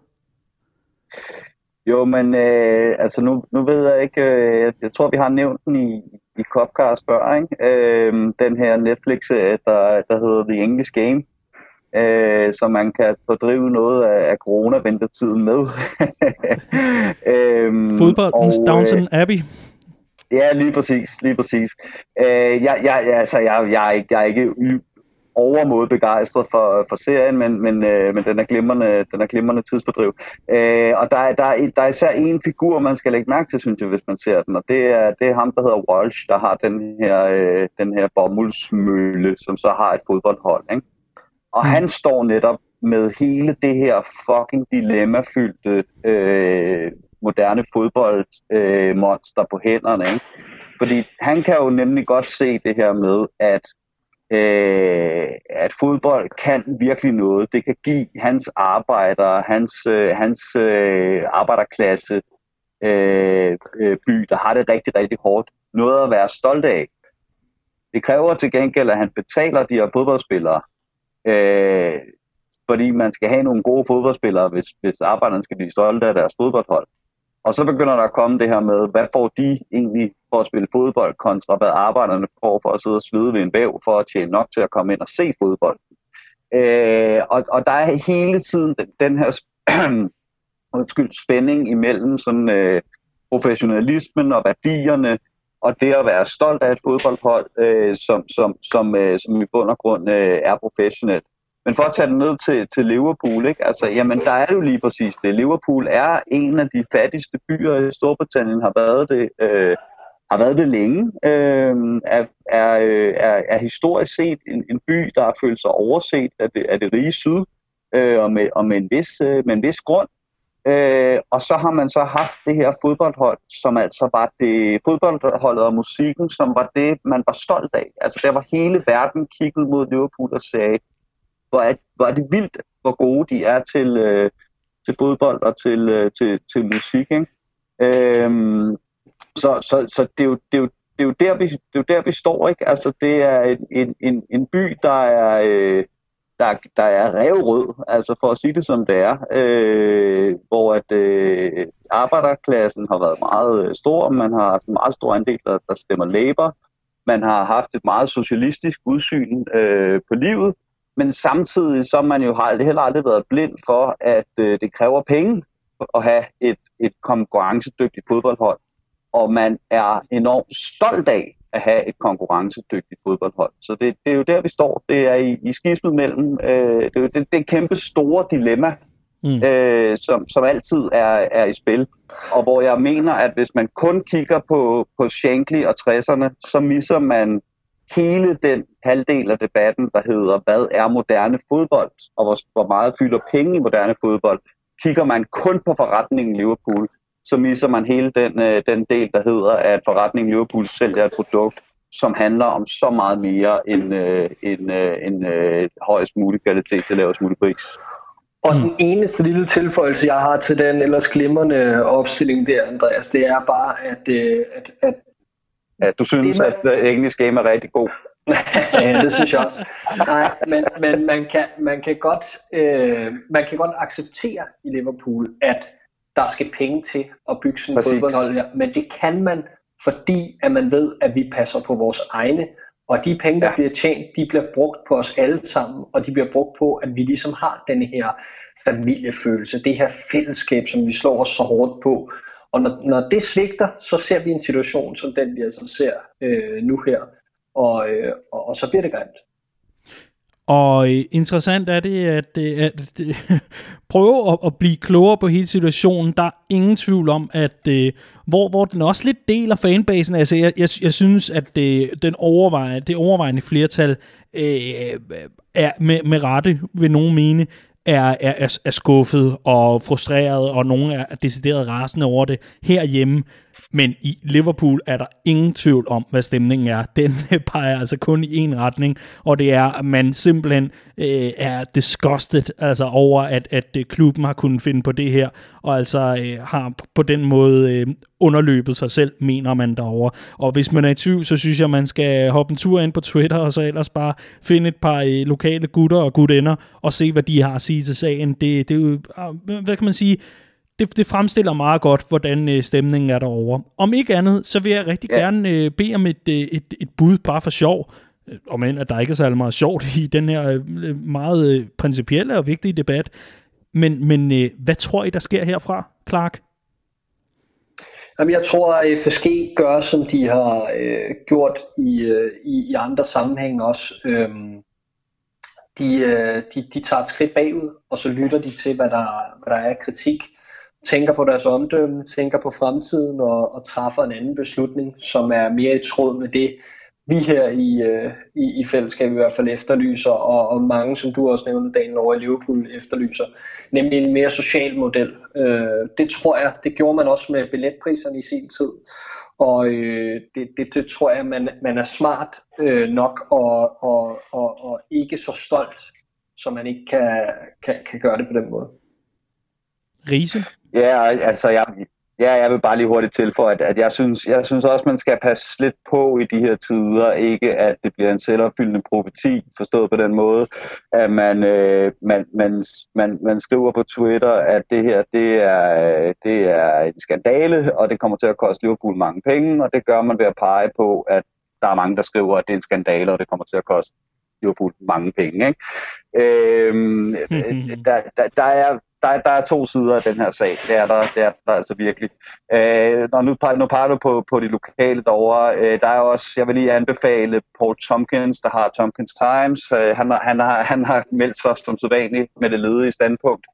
Jo, men øh, altså nu, nu ved jeg ikke, øh, jeg tror vi har nævnt den i, i Copcast før, ikke? Øh, den her Netflix-serie, der, der hedder The English Game, øh, så man kan fordrive noget af, af corona-ventetiden med. øhm, Fodboldens og, Downton øh, Abbey. Ja, lige præcis, lige præcis. Øh, jeg, jeg, altså, jeg, jeg, er ikke, jeg er ikke overmåde begejstret for, for serien, men, men, øh, men den, er glimrende, den er glimrende tidsfordriv. Øh, og der, der, er, der er især en figur, man skal lægge mærke til, synes jeg, hvis man ser den, og det er, det er ham, der hedder Walsh, der har den her, øh, den her bomuldsmølle, som så har et fodboldhold. Ikke? Og mm. han står netop med hele det her fucking dilemmafyldte øh, moderne fodboldmonster øh, på hænderne. Ikke? Fordi han kan jo nemlig godt se det her med, at øh, at fodbold kan virkelig noget. Det kan give hans arbejdere, hans, øh, hans øh, arbejderklasse øh, øh, by, der har det rigtig, rigtig hårdt, noget at være stolt af. Det kræver til gengæld, at han betaler de her fodboldspillere, øh, fordi man skal have nogle gode fodboldspillere, hvis, hvis arbejderne skal blive stolte af deres fodboldhold. Og så begynder der at komme det her med, hvad får de egentlig for at spille fodbold, kontra hvad arbejderne får for at sidde og slide ved en væv, for at tjene nok til at komme ind og se fodbold. Øh, og, og der er hele tiden den, den her undskyld, spænding imellem sådan, øh, professionalismen og værdierne, og det at være stolt af et fodboldhold, øh, som, som, som, øh, som i bund og grund øh, er professionelt. Men for at tage det ned til, til Liverpool, ikke? Altså, jamen, der er det jo lige præcis det. Liverpool er en af de fattigste byer i Storbritannien, har været det, øh, har været det længe. Øh, er, er, er, er historisk set en, en by, der har følt sig overset af det, af det rige syd, øh, og, med, og med, en vis, øh, med en vis grund. Øh, og så har man så haft det her fodboldhold, som altså var det fodboldholdet og musikken, som var det, man var stolt af. Altså der var hele verden kigget mod Liverpool og sagde, hvor er, hvor er det vildt, hvor gode de er til, øh, til fodbold og til, øh, til, til musik. Ikke? Øhm, så så, så det, er jo, det, er jo, det, er jo der, vi, det er jo der, vi står. Ikke? Altså, det er en, en, en by, der er... Øh, der, der er revrød, altså for at sige det som det er, øh, hvor at øh, arbejderklassen har været meget øh, stor, man har haft en meget stor andel, der, der stemmer Labour, man har haft et meget socialistisk udsyn øh, på livet, men samtidig så har man jo aldrig, heller aldrig været blind for, at øh, det kræver penge at have et, et konkurrencedygtigt fodboldhold, og man er enormt stolt af, at have et konkurrencedygtigt fodboldhold. Så det, det er jo der, vi står. Det er i, i skismet mellem, øh, det er det, det kæmpe store dilemma, mm. øh, som, som altid er, er i spil. Og hvor jeg mener, at hvis man kun kigger på, på Shankly og 60'erne, så misser man hele den halvdel af debatten, der hedder, hvad er moderne fodbold, og hvor, hvor meget fylder penge i moderne fodbold. Kigger man kun på forretningen Liverpool, så misser man hele den, øh, den del, der hedder, at forretningen Liverpool sælger et produkt, som handler om så meget mere end, øh, end, øh, end øh, højst mulig kvalitet til lavest mulig pris. Og den eneste lille tilføjelse, jeg har til den ellers glimrende opstilling der, Andreas, det er bare, at, øh, at, at Ja, du synes, det, man... at engelsk game er rigtig god. ja, det synes jeg også. Nej, men, men man, kan, man, kan godt, øh, man kan godt acceptere i Liverpool, at der skal penge til at bygge sådan en fodboldhold her. Men det kan man, fordi at man ved, at vi passer på vores egne. Og de penge, der ja. bliver tjent, de bliver brugt på os alle sammen. Og de bliver brugt på, at vi ligesom har den her familiefølelse, det her fællesskab, som vi slår os så hårdt på. Og når, når det svigter, så ser vi en situation som den, vi altså ser øh, nu her. Og, øh, og, og så bliver det grimt. Og interessant er det, at, øh, at, at prøve at, at blive klogere på hele situationen. Der er ingen tvivl om, at øh, hvor, hvor den også lidt deler fanbasen. Altså, jeg, jeg, jeg synes, at det, den overveje, det overvejende flertal øh, er med, med rette, vil nogen mene, er, er, er skuffet og frustreret, og nogen er decideret rasende over det herhjemme. Men i Liverpool er der ingen tvivl om, hvad stemningen er. Den peger altså kun i en retning, og det er, at man simpelthen øh, er disgusted altså over, at, at øh, klubben har kunnet finde på det her, og altså øh, har på den måde øh, underløbet sig selv, mener man derover. Og hvis man er i tvivl, så synes jeg, man skal hoppe en tur ind på Twitter, og så ellers bare finde et par øh, lokale gutter og gutinder, og se, hvad de har at sige til sagen. Det, det er jo, øh, hvad kan man sige, det, det fremstiller meget godt, hvordan øh, stemningen er derovre. Om ikke andet, så vil jeg rigtig ja. gerne øh, bede om et, øh, et, et bud bare for sjov, om end at der ikke er særlig meget sjovt i den her øh, meget øh, principielle og vigtige debat. Men, men øh, hvad tror I, der sker herfra, Clark? Jamen, jeg tror, at FSG gør, som de har øh, gjort i, øh, i, i andre sammenhænge også. Øhm, de, øh, de, de tager et skridt bagud, og så lytter de til, hvad der, hvad der er kritik tænker på deres omdømme, tænker på fremtiden og, og træffer en anden beslutning, som er mere i tråd med det, vi her i, øh, i, i fællesskab i hvert fald efterlyser, og, og mange, som du også nævnte, dagen over i Liverpool efterlyser, nemlig en mere social model. Øh, det tror jeg, det gjorde man også med billetpriserne i sin tid, og øh, det, det, det tror jeg, man, man er smart øh, nok og, og, og, og ikke så stolt, så man ikke kan, kan, kan gøre det på den måde. Riese? Ja, altså jeg, ja, jeg vil bare lige hurtigt tilføje, at, at jeg, synes, jeg synes også, man skal passe lidt på i de her tider, ikke at det bliver en selvopfyldende profeti, forstået på den måde, at man, øh, man, man, man, man skriver på Twitter, at det her det er, det er en skandale, og det kommer til at koste Liverpool mange penge, og det gør man ved at pege på, at der er mange, der skriver, at det er en skandale, og det kommer til at koste Liverpool mange penge. Ikke? Øhm, der, der, der, er, der, der er to sider af den her sag. Det er der, det er der altså virkelig. Øh, når nu, nu peger du på, på de lokale derovre, øh, der er også, jeg vil lige anbefale Paul Tompkins, der har Tompkins Times. Øh, han, har, han, har, han har meldt sig som sædvanligt med det ledige standpunkt.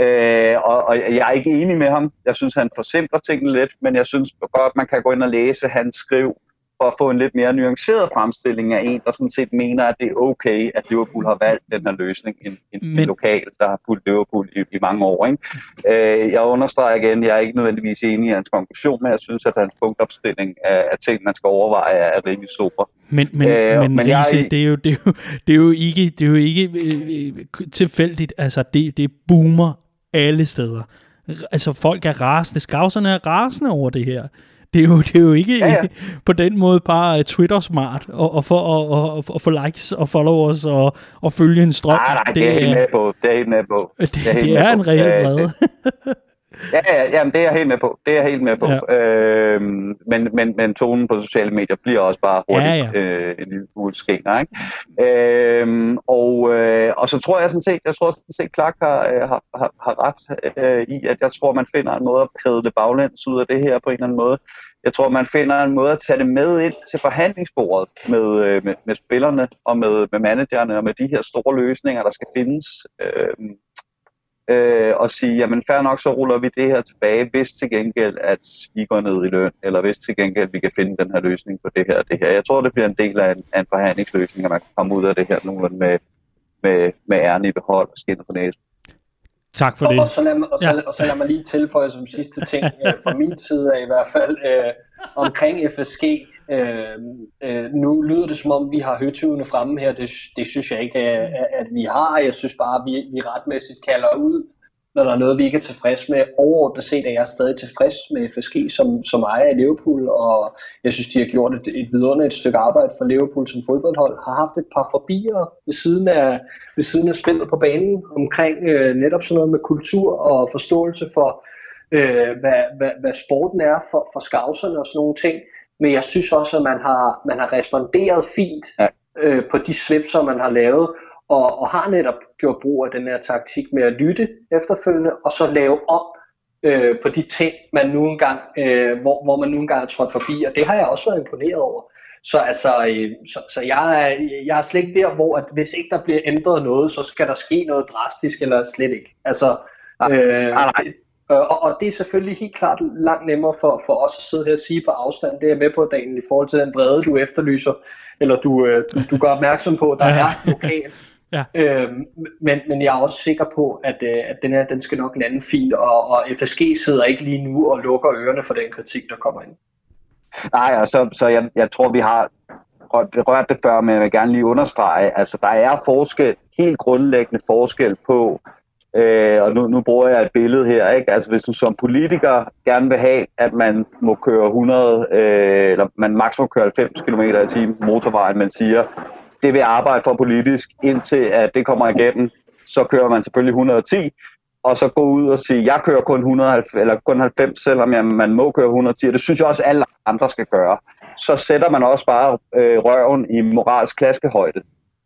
Øh, og, og jeg er ikke enig med ham. Jeg synes, han forsimpler tingene lidt, men jeg synes godt, man kan gå ind og læse hans skriv for at få en lidt mere nuanceret fremstilling af en, der sådan set mener, at det er okay, at Liverpool har valgt den her løsning, en, en, Men... en lokal, der har fulgt Liverpool i, i mange år. Ikke? Øh, jeg understreger igen, jeg er ikke nødvendigvis enig i hans konklusion, men jeg synes, at hans punktopstilling af, af ting, man skal overveje, er, er rimelig super. Men, men, øh, men, men Riese, jeg... det, er jo, det, er jo, det er jo ikke, det er jo ikke øh tilfældigt. Altså, det, det boomer alle steder. Altså, folk er rasende. Skavserne er rasende over det her. Det er jo, det er jo ikke ja, ja. på den måde bare Twitter-smart og, og, for, og, og, og få likes og followers og, og følge en strøm. Nej, nej, det, det er helt med på. Det er helt med på. Det, det er, det er en reel vrede. Ja, ja, jamen, det er jeg helt med på. Det er jeg helt med på. Ja. Øhm, men, men, men tonen på sociale medier bliver også bare hurtigt ja, ja. Øh, en lille smule skænger, ikke? Øhm, og, øh, og så tror jeg sådan set, jeg tror sådan set, Clark har, øh, har, har, har ret øh, i, at jeg tror, man finder en måde at præde det baglæns ud af det her på en eller anden måde. Jeg tror, man finder en måde at tage det med ind til forhandlingsbordet med, øh, med, med spillerne og med, med managerne og med de her store løsninger, der skal findes. Øh, øh, og sige, jamen fair nok, så ruller vi det her tilbage, hvis til gengæld, at vi går ned i løn, eller hvis til gengæld, vi kan finde den her løsning på det her og det her. Jeg tror, det bliver en del af en, af en forhandlingsløsning, at man kan komme ud af det her nogenlunde med, med, med ærne i behold og skinnet på næsen. Tak for det. Og så, lad og, så, ja. og så lad mig lige tilføje som sidste ting, øh, fra min side af i hvert fald, øh, omkring FSG. Øh, øh, nu lyder det som om, vi har høtyvene fremme her. Det, det synes jeg ikke, at, at vi har. Jeg synes bare, at vi, vi retmæssigt kalder ud når der er noget, vi ikke er tilfreds med. Overordnet set er jeg stadig tilfreds med FSG som, som ejer i Liverpool, og jeg synes, de har gjort et, et vidunderligt stykke arbejde for Liverpool som fodboldhold. Har haft et par forbier ved siden af, ved siden af spillet på banen omkring øh, netop sådan noget med kultur og forståelse for, øh, hvad, hvad, hvad sporten er for, for skavserne og sådan nogle ting. Men jeg synes også, at man har, man har responderet fint ja. øh, på de slipser, man har lavet, og, og har netop gjort brug af den her taktik med at lytte efterfølgende, og så lave om øh, på de ting, man nu engang, øh, hvor, hvor man nu engang er trådt forbi, og det har jeg også været imponeret over. Så altså, øh, så, så jeg, er, jeg er slet ikke der, hvor at hvis ikke der bliver ændret noget, så skal der ske noget drastisk, eller slet ikke. Altså, øh, det, og, og det er selvfølgelig helt klart langt nemmere for, for os at sidde her og sige på afstand, det er med på dagen i forhold til den brede, du efterlyser, eller du, øh, du, du gør opmærksom på, der er lokalt. Ja. Øhm, men, men jeg er også sikker på, at, øh, at den, her, den skal nok lande fint, og, og FSG sidder ikke lige nu og lukker ørerne for den kritik, der kommer ind. Nej, og så, så jeg, jeg tror, vi har berørt det før, men jeg vil gerne lige understrege, altså der er forskel, helt grundlæggende forskel på, øh, og nu, nu bruger jeg et billede her, ikke? altså hvis du som politiker gerne vil have, at man må køre 100, øh, eller man maks må køre 90 km i timen på motorvejen, men siger, det vil jeg arbejde for politisk, indtil at det kommer igennem. Så kører man selvfølgelig 110, og så gå ud og sige, jeg kører kun 190, eller kun 90, selvom jeg, man må køre 110. Det synes jeg også, alle andre skal gøre. Så sætter man også bare øh, røven i moralsk klaskehøjde.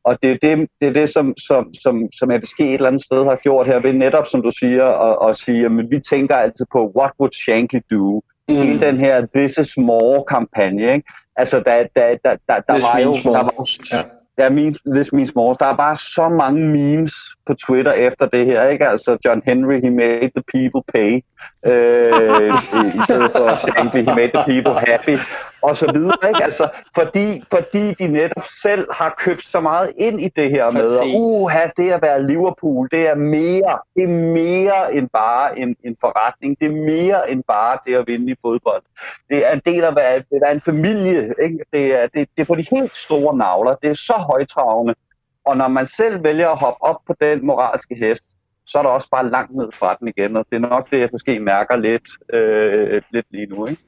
Og det er det, det, er det som, som, som, som FSG et eller andet sted har gjort her ved netop, som du siger, at, at sige, at vi tænker altid på, what would Shankly do? Mm. Hele den her This is more-kampagne, ikke? Altså, der, der, der, der, der var jo... Der var, ja Ja, min, this means more. Der er bare så mange memes på Twitter efter det her, ikke? Altså, John Henry, he made the people pay, øh, i stedet for Shankly, he made the people happy og så videre, ikke? Altså, fordi, fordi de netop selv har købt så meget ind i det her med, at uha, det at være Liverpool, det er mere, det er mere end bare en, en forretning, det er mere end bare det at vinde i fodbold. Det er en del af, at det er en familie, ikke? Det, er, det, det er på de helt store navler, det er så højtravende, og når man selv vælger at hoppe op på den moralske hest, så er der også bare langt ned fra den igen, og det er nok det, jeg måske mærker lidt, øh, lidt lige nu, ikke?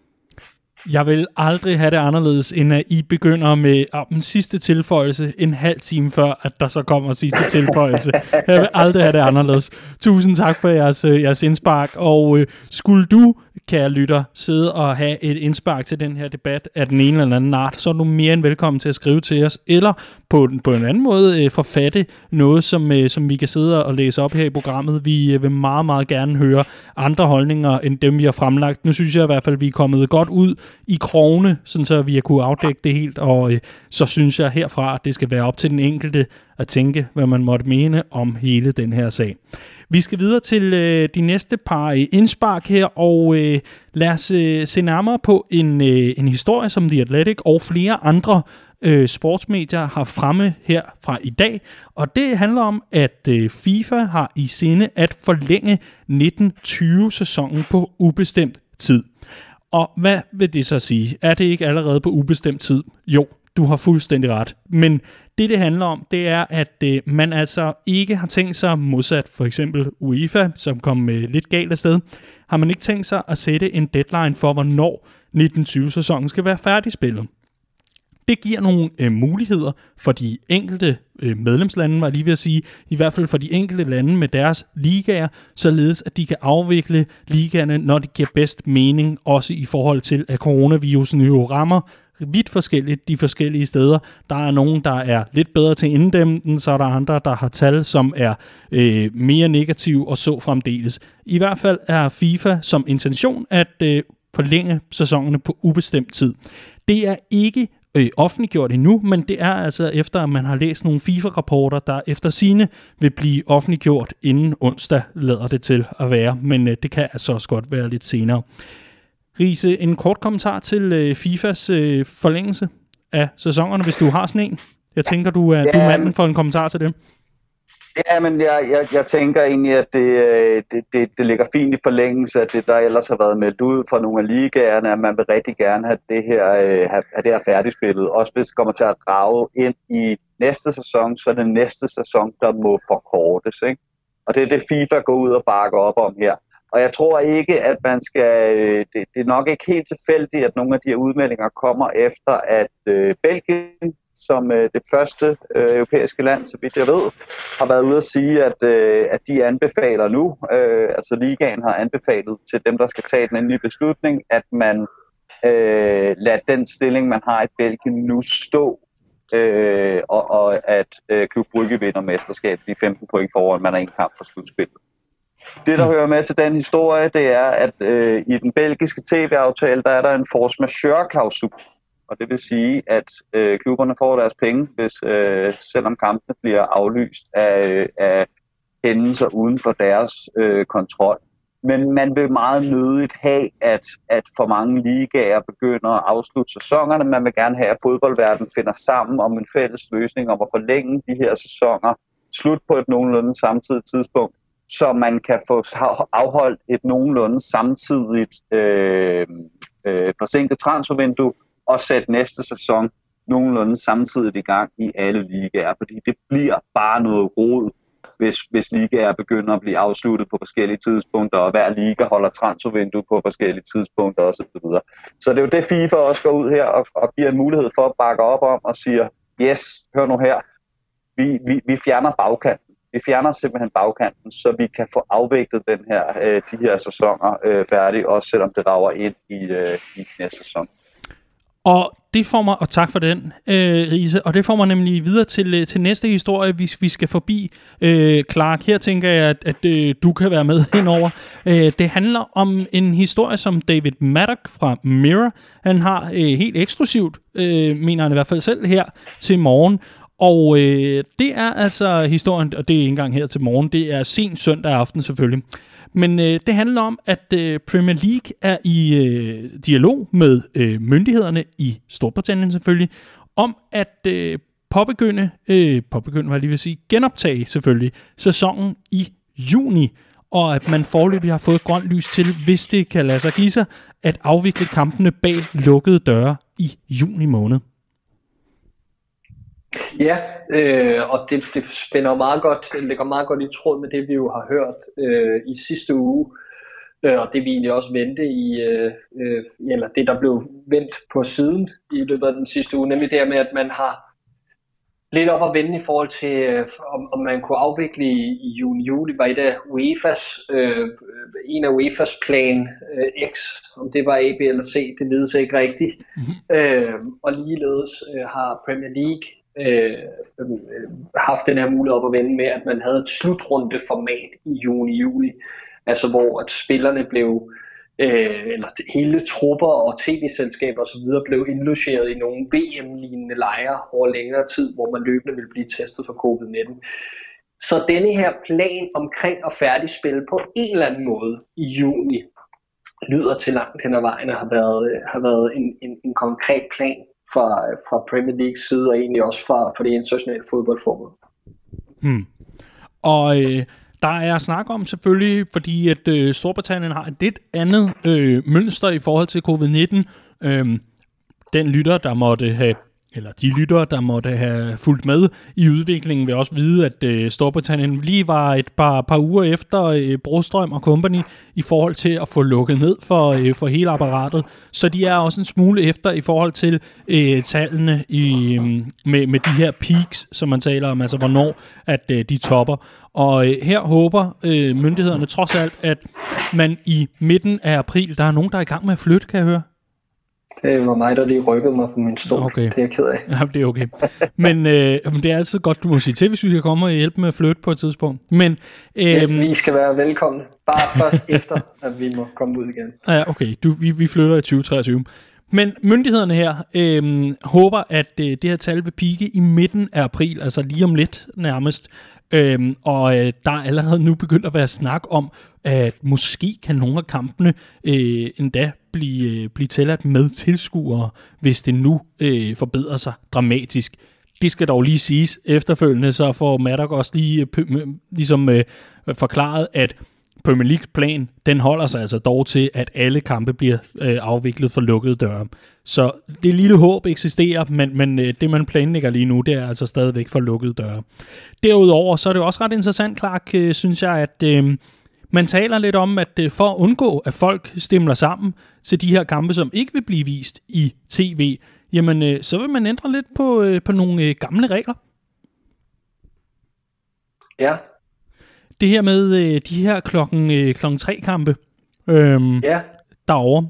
Jeg vil aldrig have det anderledes, end at I begynder med oh, den sidste tilføjelse en halv time før, at der så kommer sidste tilføjelse. Jeg vil aldrig have det anderledes. Tusind tak for jeres, øh, jeres indspark, og øh, skulle du, kære lytter, sidde og have et indspark til den her debat af den ene eller anden art, så er du mere end velkommen til at skrive til os, eller på, på en anden måde øh, forfatte noget, som, øh, som vi kan sidde og læse op her i programmet. Vi øh, vil meget, meget gerne høre andre holdninger end dem, vi har fremlagt. Nu synes jeg i hvert fald, at vi er kommet godt ud i krogene, sådan så vi har kunne afdække det helt, og øh, så synes jeg herfra, at det skal være op til den enkelte at tænke, hvad man måtte mene om hele den her sag. Vi skal videre til øh, de næste par øh, indspark her, og øh, lad os øh, se nærmere på en, øh, en historie, som The Athletic og flere andre øh, sportsmedier har fremme her fra i dag. Og det handler om, at øh, FIFA har i sinde at forlænge 1920-sæsonen på ubestemt tid. Og hvad vil det så sige? Er det ikke allerede på ubestemt tid? Jo, du har fuldstændig ret. Men det, det handler om, det er, at øh, man altså ikke har tænkt sig, modsat for eksempel UEFA, som kom øh, lidt galt afsted, har man ikke tænkt sig at sætte en deadline for, hvornår 1920-sæsonen skal være færdigspillet. Det giver nogle øh, muligheder for de enkelte øh, medlemslande, var lige ved at sige, i hvert fald for de enkelte lande med deres ligaer, således at de kan afvikle ligaerne, når det giver bedst mening, også i forhold til, at coronavirusen jo rammer vidt forskelligt de forskellige steder. Der er nogen, der er lidt bedre til inddæmmen, så er der andre, der har tal, som er øh, mere negative og så fremdeles. I hvert fald er FIFA som intention at øh, forlænge sæsonerne på ubestemt tid. Det er ikke øh, offentliggjort endnu, men det er altså efter, at man har læst nogle FIFA-rapporter, der efter sine vil blive offentliggjort inden onsdag, lader det til at være, men øh, det kan altså også godt være lidt senere. Riese, en kort kommentar til øh, FIFAs øh, forlængelse af sæsonerne, hvis du har sådan en. Jeg tænker, du er, ja, du er manden for en kommentar til det. Ja, men jeg, jeg, jeg tænker egentlig, at det, øh, det, det, det ligger fint i forlængelse af det, der ellers har været meldt ud fra nogle af ligaerne, at man vil rigtig gerne have det her, øh, have, have det her færdigspillet. Også hvis det kommer til at rave ind i næste sæson, så er det næste sæson, der må forkortes. Ikke? Og det er det, FIFA går ud og bakker op om her. Og jeg tror ikke, at man skal... Øh, det, det er nok ikke helt tilfældigt, at nogle af de her udmeldinger kommer efter, at øh, Belgien som øh, det første øh, europæiske land, så vidt jeg ved, har været ude at sige, at, øh, at de anbefaler nu, øh, altså ligaen har anbefalet til dem, der skal tage den endelige beslutning, at man øh, lader den stilling, man har i Belgien nu stå, øh, og, og at øh, Klub Brygge vinder mesterskabet i 15 point foran, man er en kamp for slutspillet. Det, der hører med til den historie, det er, at øh, i den belgiske tv-aftale, der er der en force majeure-klausul. Og det vil sige, at øh, klubberne får deres penge, hvis øh, selvom kampene bliver aflyst af, af hændelser uden for deres øh, kontrol. Men man vil meget nødigt have, at, at for mange ligaer begynder at afslutte sæsonerne. Man vil gerne have, at fodboldverdenen finder sammen om en fælles løsning om at forlænge de her sæsoner slut på et nogenlunde samtidigt tidspunkt så man kan få afholdt et nogenlunde samtidigt øh, øh, forsinket transfervindue og sætte næste sæson nogenlunde samtidigt i gang i alle ligaer, fordi det bliver bare noget rod, hvis, hvis ligaer begynder at blive afsluttet på forskellige tidspunkter, og hver liga holder transfervindue på forskellige tidspunkter osv. Så det er jo det, FIFA også går ud her og, og giver en mulighed for at bakke op om og siger, yes, hør nu her, vi, vi, vi fjerner bagkant vi fjerner simpelthen bagkanten, så vi kan få afviklet den her, øh, de her sæsoner øh, færdige, også selvom det rager ind i, øh, i næste sæson. Og det får mig, og tak for den, øh, Riese, og det får mig nemlig videre til, øh, til næste historie, hvis vi skal forbi. Øh, Clark, her tænker jeg, at, at øh, du kan være med henover. Øh, det handler om en historie, som David Maddock fra Mirror, han har øh, helt eksklusivt, øh, mener han i hvert fald selv her, til morgen, og øh, det er altså historien, og det er ikke engang her til morgen, det er sen søndag aften selvfølgelig. Men øh, det handler om, at øh, Premier League er i øh, dialog med øh, myndighederne i Storbritannien selvfølgelig, om at øh, påbegynde, øh, påbegynde, hvad jeg lige vil sige, genoptage selvfølgelig sæsonen i juni, og at man forløbig har fået grønt lys til, hvis det kan lade sig give sig, at afvikle kampene bag lukkede døre i juni måned. Ja, øh, og det, det spænder meget godt, det ligger meget godt i tråd med det, vi jo har hørt øh, i sidste uge, øh, og det vi egentlig også vendte i, øh, øh, eller det der blev vendt på siden i løbet af den sidste uge, nemlig det med, at man har lidt op at vende i forhold til, øh, om, om man kunne afvikle i, i juni-juli, var et af UEFA's, øh, en af UEFA's plan øh, X, om det var A, B eller C, det vides ikke rigtigt. Mm-hmm. Øh, og ligeledes øh, har Premier League øh, øh, haft den her mulighed op at vende med, at man havde et slutrundeformat i juni-juli, altså hvor at spillerne blev øh, eller hele trupper og tv-selskaber osv. blev indlogeret i nogle VM-lignende lejre over længere tid, hvor man løbende ville blive testet for covid-19. Så denne her plan omkring at færdigspille på en eller anden måde i juni, lyder til langt hen ad vejen og har været, øh, har været en, en, en konkret plan fra, fra Premier Leagues side og egentlig også fra, fra det internationale fodboldforbund. Hmm. Og øh, der er snak om selvfølgelig, fordi at øh, Storbritannien har et lidt andet øh, mønster i forhold til covid-19. Øh, den lytter, der måtte have eller de lyttere, der måtte have fulgt med i udviklingen, vil også vide, at øh, Storbritannien lige var et par, par uger efter øh, Brostrøm og Company i forhold til at få lukket ned for, øh, for hele apparatet. Så de er også en smule efter i forhold til øh, tallene i, øh, med, med de her peaks, som man taler om, altså hvornår at øh, de topper. Og øh, her håber øh, myndighederne trods alt, at man i midten af april, der er nogen, der er i gang med at flytte, kan jeg høre. Det var mig, der lige rykkede mig på min stol. Okay. Det er jeg ked af. Ja, det er okay. Men øh, det er altid godt, du må sige til, hvis vi kan komme og hjælpe med at flytte på et tidspunkt. Men, øh, ja, vi skal være velkomne. Bare først efter, at vi må komme ud igen. Ja, okay. Du, vi, vi flytter i 2023. Men myndighederne her øh, håber, at øh, det her tal vil pike i midten af april, altså lige om lidt nærmest. Øhm, og øh, der er allerede nu begyndt at være snak om, at måske kan nogle af kampene øh, endda blive, øh, blive tilladt med tilskuere, hvis det nu øh, forbedrer sig dramatisk. Det skal dog lige siges efterfølgende, så får Maddox også lige øh, ligesom øh, forklaret, at Premier League plan, den holder sig altså dog til, at alle kampe bliver øh, afviklet for lukkede døre. Så det lille håb eksisterer, men, men øh, det man planlægger lige nu, det er altså stadigvæk for lukkede døre. Derudover, så er det også ret interessant, Clark, øh, synes jeg, at øh, man taler lidt om, at øh, for at undgå, at folk stemler sammen til de her kampe, som ikke vil blive vist i tv, jamen øh, så vil man ændre lidt på, øh, på nogle øh, gamle regler. Ja, det her med øh, de her klokken, øh, klokken tre kampe øh, ja. derovre.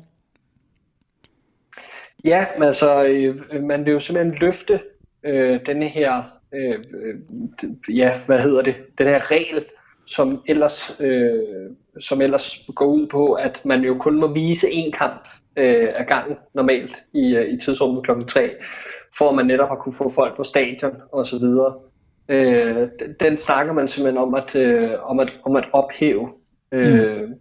Ja, men altså, øh, man vil jo simpelthen løfte øh, denne her, øh, øh, ja, hvad hedder det, den her regel, som ellers, øh, som ellers går ud på, at man jo kun må vise én kamp øh, af gangen normalt i, øh, i tidsrummet klokken 3, for at man netop har kunne få folk på stadion og så videre. Øh, den snakker man simpelthen om at, øh, om at, om at ophæve. Øh, mm.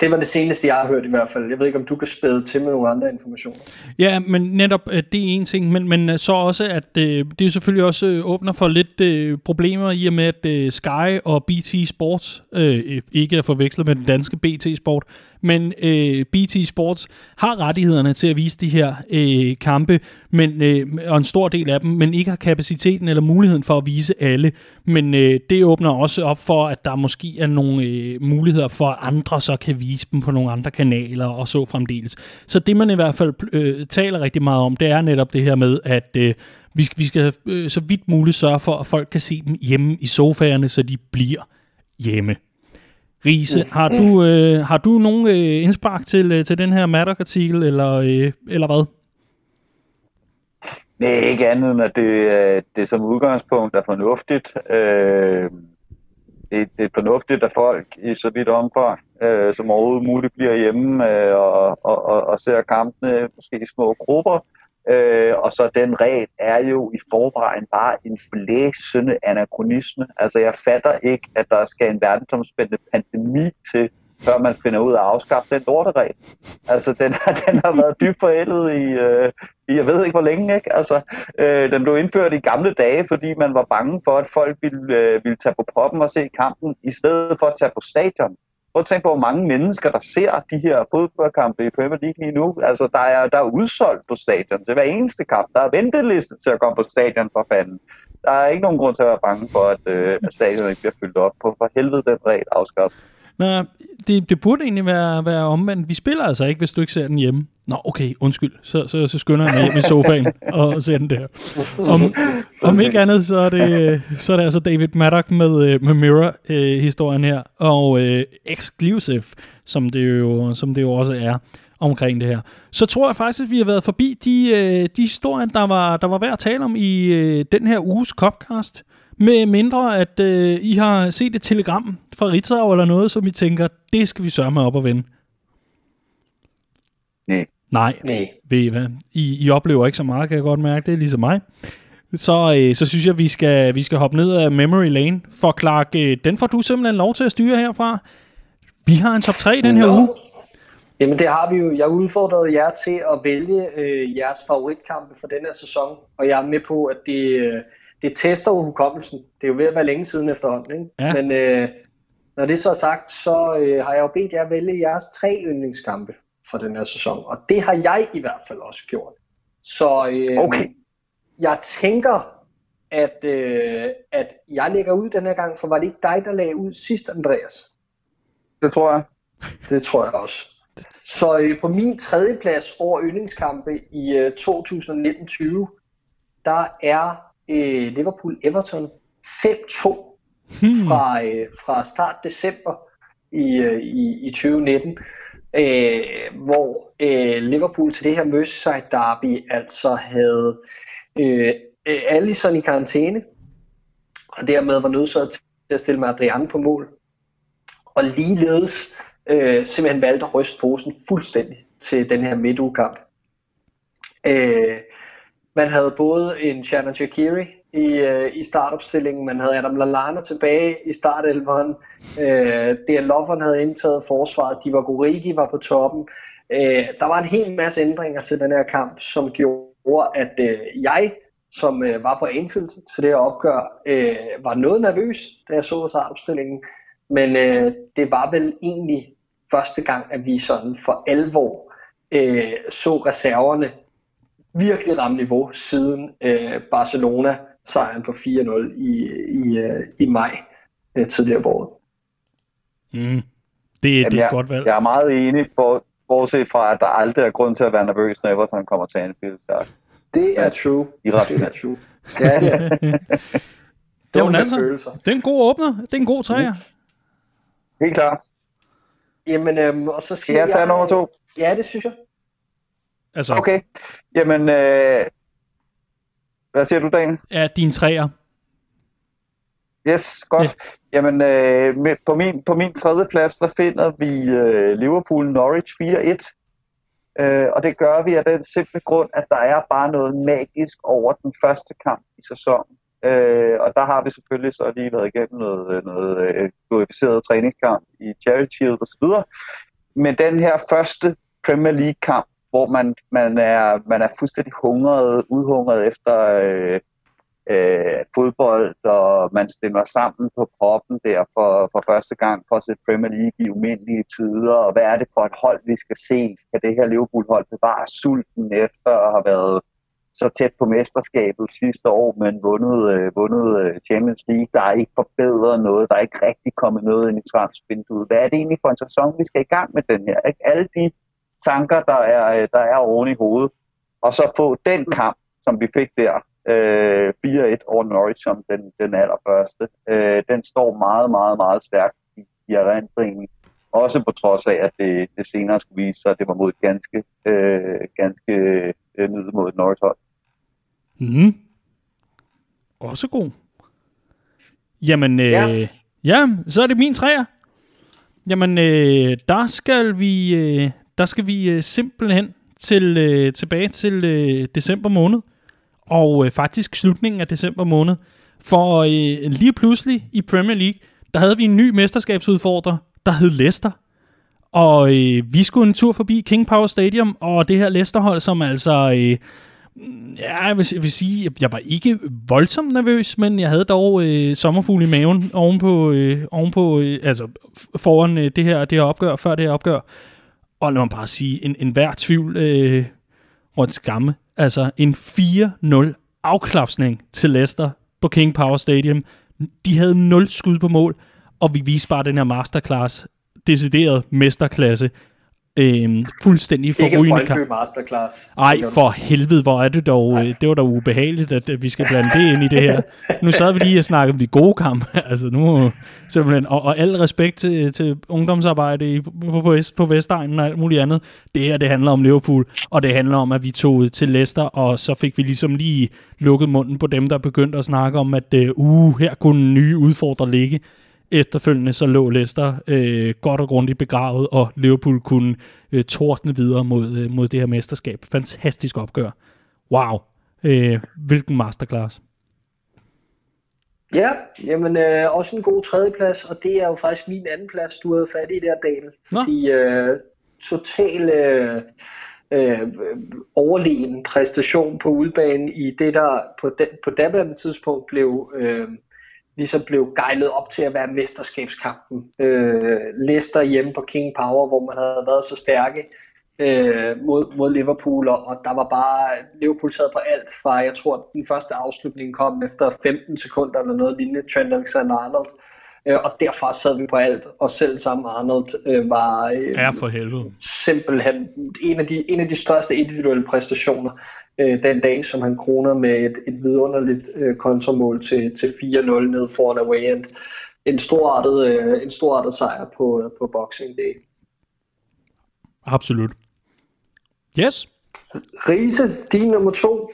Det var det seneste, jeg har hørt i hvert fald. Jeg ved ikke, om du kan spæde til med nogle andre informationer. Ja, men netop øh, det er en ting, men, men øh, så også, at øh, det selvfølgelig også åbner for lidt øh, problemer i og med, at øh, Sky og BT Sports, øh, ikke er forvekslet med den danske BT Sport, men øh, BT Sports har rettighederne til at vise de her øh, kampe, men, øh, og en stor del af dem, men ikke har kapaciteten eller muligheden for at vise alle. Men øh, det åbner også op for, at der måske er nogle øh, muligheder for, at andre så kan vise dem på nogle andre kanaler og så fremdeles. Så det man i hvert fald øh, taler rigtig meget om, det er netop det her med, at øh, vi skal, vi skal øh, så vidt muligt sørge for, at folk kan se dem hjemme i sofaerne, så de bliver hjemme. Riese, har du, øh, har du nogen øh, indspark til, øh, til den her Maddox-artikel, eller, øh, eller hvad? Nej, ikke andet end, at det, det som udgangspunkt er fornuftigt. Øh, det, det er fornuftigt, at folk i så vidt omfang øh, som overhovedet muligt bliver hjemme øh, og, og, og, og ser kampene måske i små grupper. Øh, og så den regel er jo i forvejen bare en blæsende anachronisme. Altså jeg fatter ikke, at der skal en verdensomspændende pandemi til, før man finder ud af at afskaffe den lorteregel. Altså den, den har været dybt forældet i, øh, i, jeg ved ikke hvor længe, ikke? Altså øh, den blev indført i gamle dage, fordi man var bange for, at folk ville, øh, ville tage på poppen og se kampen, i stedet for at tage på stadion. Prøv at tænke på, hvor mange mennesker, der ser de her fodboldkampe i Premier League lige nu. Altså, der er, der er udsolgt på stadion til hver eneste kamp. Der er venteliste til at komme på stadion for fanden. Der er ikke nogen grund til at være bange for, at, øh, at stadion ikke bliver fyldt op. For, for helvede den regel afskaffet. Nå, det, det burde egentlig være, være omvendt. Vi spiller altså ikke, hvis du ikke ser den hjemme. Nå, okay, undskyld. Så, så, så skynder jeg mig hjem i sofaen og ser den der. Om, om ikke andet, så er det, så er det altså David Maddock med, øh, med Mirror-historien øh, her, og øh, Exclusive, som det, jo, som det jo også er omkring det her. Så tror jeg faktisk, at vi har været forbi de, øh, de historier, der var, der var værd at tale om i den her uges Copcast. Med mindre, at øh, I har set et telegram fra Ritzau eller noget, som I tænker, det skal vi sørge med op og vende. Nej. Nej. Nej. Ved I hvad? I, I oplever ikke så meget, kan jeg godt mærke. Det er ligesom mig. Så, øh, så synes jeg, vi skal, vi skal hoppe ned af Memory Lane. For Clark, øh, den får du simpelthen lov til at styre herfra. Vi har en top 3 den her Nå. uge. Jamen det har vi jo. Jeg udfordrede jer til at vælge øh, jeres favoritkampe for den her sæson, og jeg er med på, at det, øh, det tester jo hukommelsen. Det er jo ved at være længe siden efterhånden, ikke? Ja. Men øh, når det så er sagt, så øh, har jeg jo bedt jer vælge jeres tre yndlingskampe for den her sæson, og det har jeg i hvert fald også gjort. Så øh, Okay. jeg tænker, at, øh, at jeg lægger ud den her gang, for var det ikke dig, der lagde ud sidst, Andreas? Det tror jeg. Det tror jeg også. Så øh, på min tredje plads over yndlingskampe i øh, 2019-20, der er øh, Liverpool-Everton 5-2 Hmm. fra, øh, fra start december i, øh, i, i 2019, øh, hvor øh, Liverpool til det her Merseyside derby altså havde øh, øh, Alisson i karantæne, og dermed var nødsaget til at stille med Adrian på mål, og ligeledes øh, simpelthen valgte at ryste posen fuldstændig til den her midtugekamp. Øh, man havde både en Shannon Shakiri i, øh, i startopstillingen, man havde Adam Lallana tilbage i startelveren, øh, Der Lovren havde indtaget forsvaret, Divock Origi var på toppen. Øh, der var en hel masse ændringer til den her kamp, som gjorde, at øh, jeg, som øh, var på Anfield til det her opgør, øh, var noget nervøs, da jeg så startopstillingen. Men øh, det var vel egentlig første gang, at vi sådan for alvor øh, så reserverne virkelig ramme niveau siden øh, Barcelona sejren på 4-0 i, i, øh, i maj øh, tidligere på året. Mm. Det, det er et jeg, godt valg. jeg er meget enig, for, bortset fra, at der aldrig er grund til at være nervøs, når Everton kommer til Anfield. Der, Det er true. Det er true. Ja, ja. Jamen Dumme altså, følelser. det er en god åbner. Det er en god træer. Helt klart. Jamen, øhm, og så Skal jeg tage nummer to? Ja, det synes jeg. Altså, Okay. Jamen, øh, hvad siger du, Daniel? er din træer. Yes, godt. Jamen, øh, med, på, min, på min tredje plads, der finder vi øh, Liverpool-Norwich 4-1. Øh, og det gør vi af den simple grund, at der er bare noget magisk over den første kamp i sæsonen. Øh, og der har vi selvfølgelig så lige været igennem noget, noget øh, glorificeret træningskamp i Charity Shield osv. Men den her første Premier League-kamp, hvor man, man, er, man er fuldstændig hungret, udhungret efter øh, øh, fodbold, og man stemmer sammen på proppen der for, for første gang for at se Premier League i umindelige tider, og hvad er det for et hold, vi skal se? Kan det her Liverpool-hold bevare sulten efter at have været så tæt på mesterskabet sidste år, men vundet, øh, vundet øh, Champions League. Der er ikke forbedret noget, der er ikke rigtig kommet noget ind i transfervinduet. Hvad er det egentlig for en sæson, vi skal i gang med den her? Ikke? Alle de tanker, der er, øh, der er oven i hovedet, og så få den kamp, som vi fik der, øh, 4-1 over Norwich som den, den allerførste, øh, den står meget, meget, meget stærkt i, i erindringen. Også på trods af, at det, det senere skulle vise sig, at det var mod et ganske, øh, ganske øh, middelmodigt Norwich-hold. Mm. Også god. Jamen, øh, ja. Ja. ja, så er det min træer. Jamen, øh, der skal vi, øh, der skal vi øh, simpelthen til, øh, tilbage til øh, december måned. Og øh, faktisk slutningen af december måned. For øh, lige pludselig i Premier League, der havde vi en ny mesterskabsudfordrer, der hed Leicester. Og øh, vi skulle en tur forbi King Power Stadium, og det her Leicester-hold, som altså... Øh, Ja, jeg vil, jeg vil sige, at jeg var ikke voldsomt nervøs, men jeg havde dog øh, sommerfugl i maven ovenpå, øh, ovenpå øh, altså foran øh, det, her, det her opgør, før det her opgør. Og lad mig bare sige, en, en hver tvivl øh, rundt skamme. Altså en 4-0 afklapsning til Leicester på King Power Stadium. De havde 0 skud på mål, og vi viste bare den her masterclass decideret mesterklasse. Øhm, fuldstændig forrygende kamp. Ikke masterclass. Ej, for helvede, hvor er det dog, Nej. det var da ubehageligt, at, at vi skal blande det ind i det her. Nu sad vi lige og snakkede om de gode kampe, altså nu simpelthen, og, og al respekt til, til ungdomsarbejde i, på, på, på Vestegnen og alt muligt andet. Det her, det handler om Liverpool, og det handler om, at vi tog til Leicester, og så fik vi ligesom lige lukket munden på dem, der begyndte at snakke om, at uh, her kunne nye udfordre ligge. Efterfølgende så lå Leicester øh, godt og grundigt begravet, og Liverpool kunne øh, tordne videre mod, øh, mod det her mesterskab. Fantastisk opgør. Wow. Øh, hvilken masterclass. Ja, jamen øh, også en god tredjeplads, og det er jo faktisk min anden plads, du havde fat i der, Daniel. Nå. Fordi øh, total øh, øh, overlegen præstation på udbanen i det, der på, den, på daværende tidspunkt blev øh, ligesom blev gejlet op til at være mesterskabskampen. Øh, Leicester hjemme på King Power, hvor man havde været så stærke øh, mod, mod Liverpool, og, og der var bare, Liverpool sad på alt fra, jeg tror, den første afslutning kom efter 15 sekunder eller noget lignende, Trent Alexander-Arnold, øh, og derfra sad vi på alt, og selv sammen Arnold øh, var øh, ja, for helvede. simpelthen en af, de, en af de største individuelle præstationer øh, den dag, som han kroner med et, et vidunderligt øh, kontramål til, til 4-0 ned foran away end. En storartet, øh, en storartet sejr på, på Boxing Day. Absolut. Yes. Riese, din nummer to.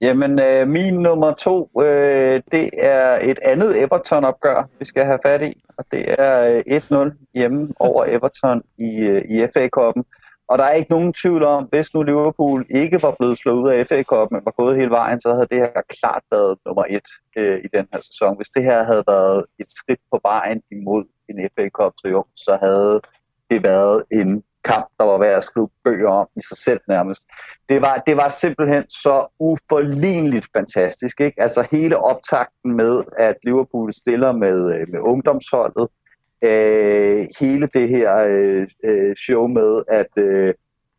Jamen, øh, min nummer to, øh, det er et andet Everton-opgør, vi skal have fat i. Og det er øh, 1-0 hjemme over Everton i, øh, i FA-koppen. Og der er ikke nogen tvivl om, hvis nu Liverpool ikke var blevet slået ud af FA Cup, men var gået hele vejen, så havde det her klart været nummer et øh, i den her sæson. Hvis det her havde været et skridt på vejen imod en FA Cup triumf, så havde det været en kamp, der var værd at skrive bøger om i sig selv nærmest. Det var, det var simpelthen så uforligneligt fantastisk. Ikke? Altså hele optakten med, at Liverpool stiller med, øh, med ungdomsholdet, øh, hele det her øh, øh, show med, at, øh,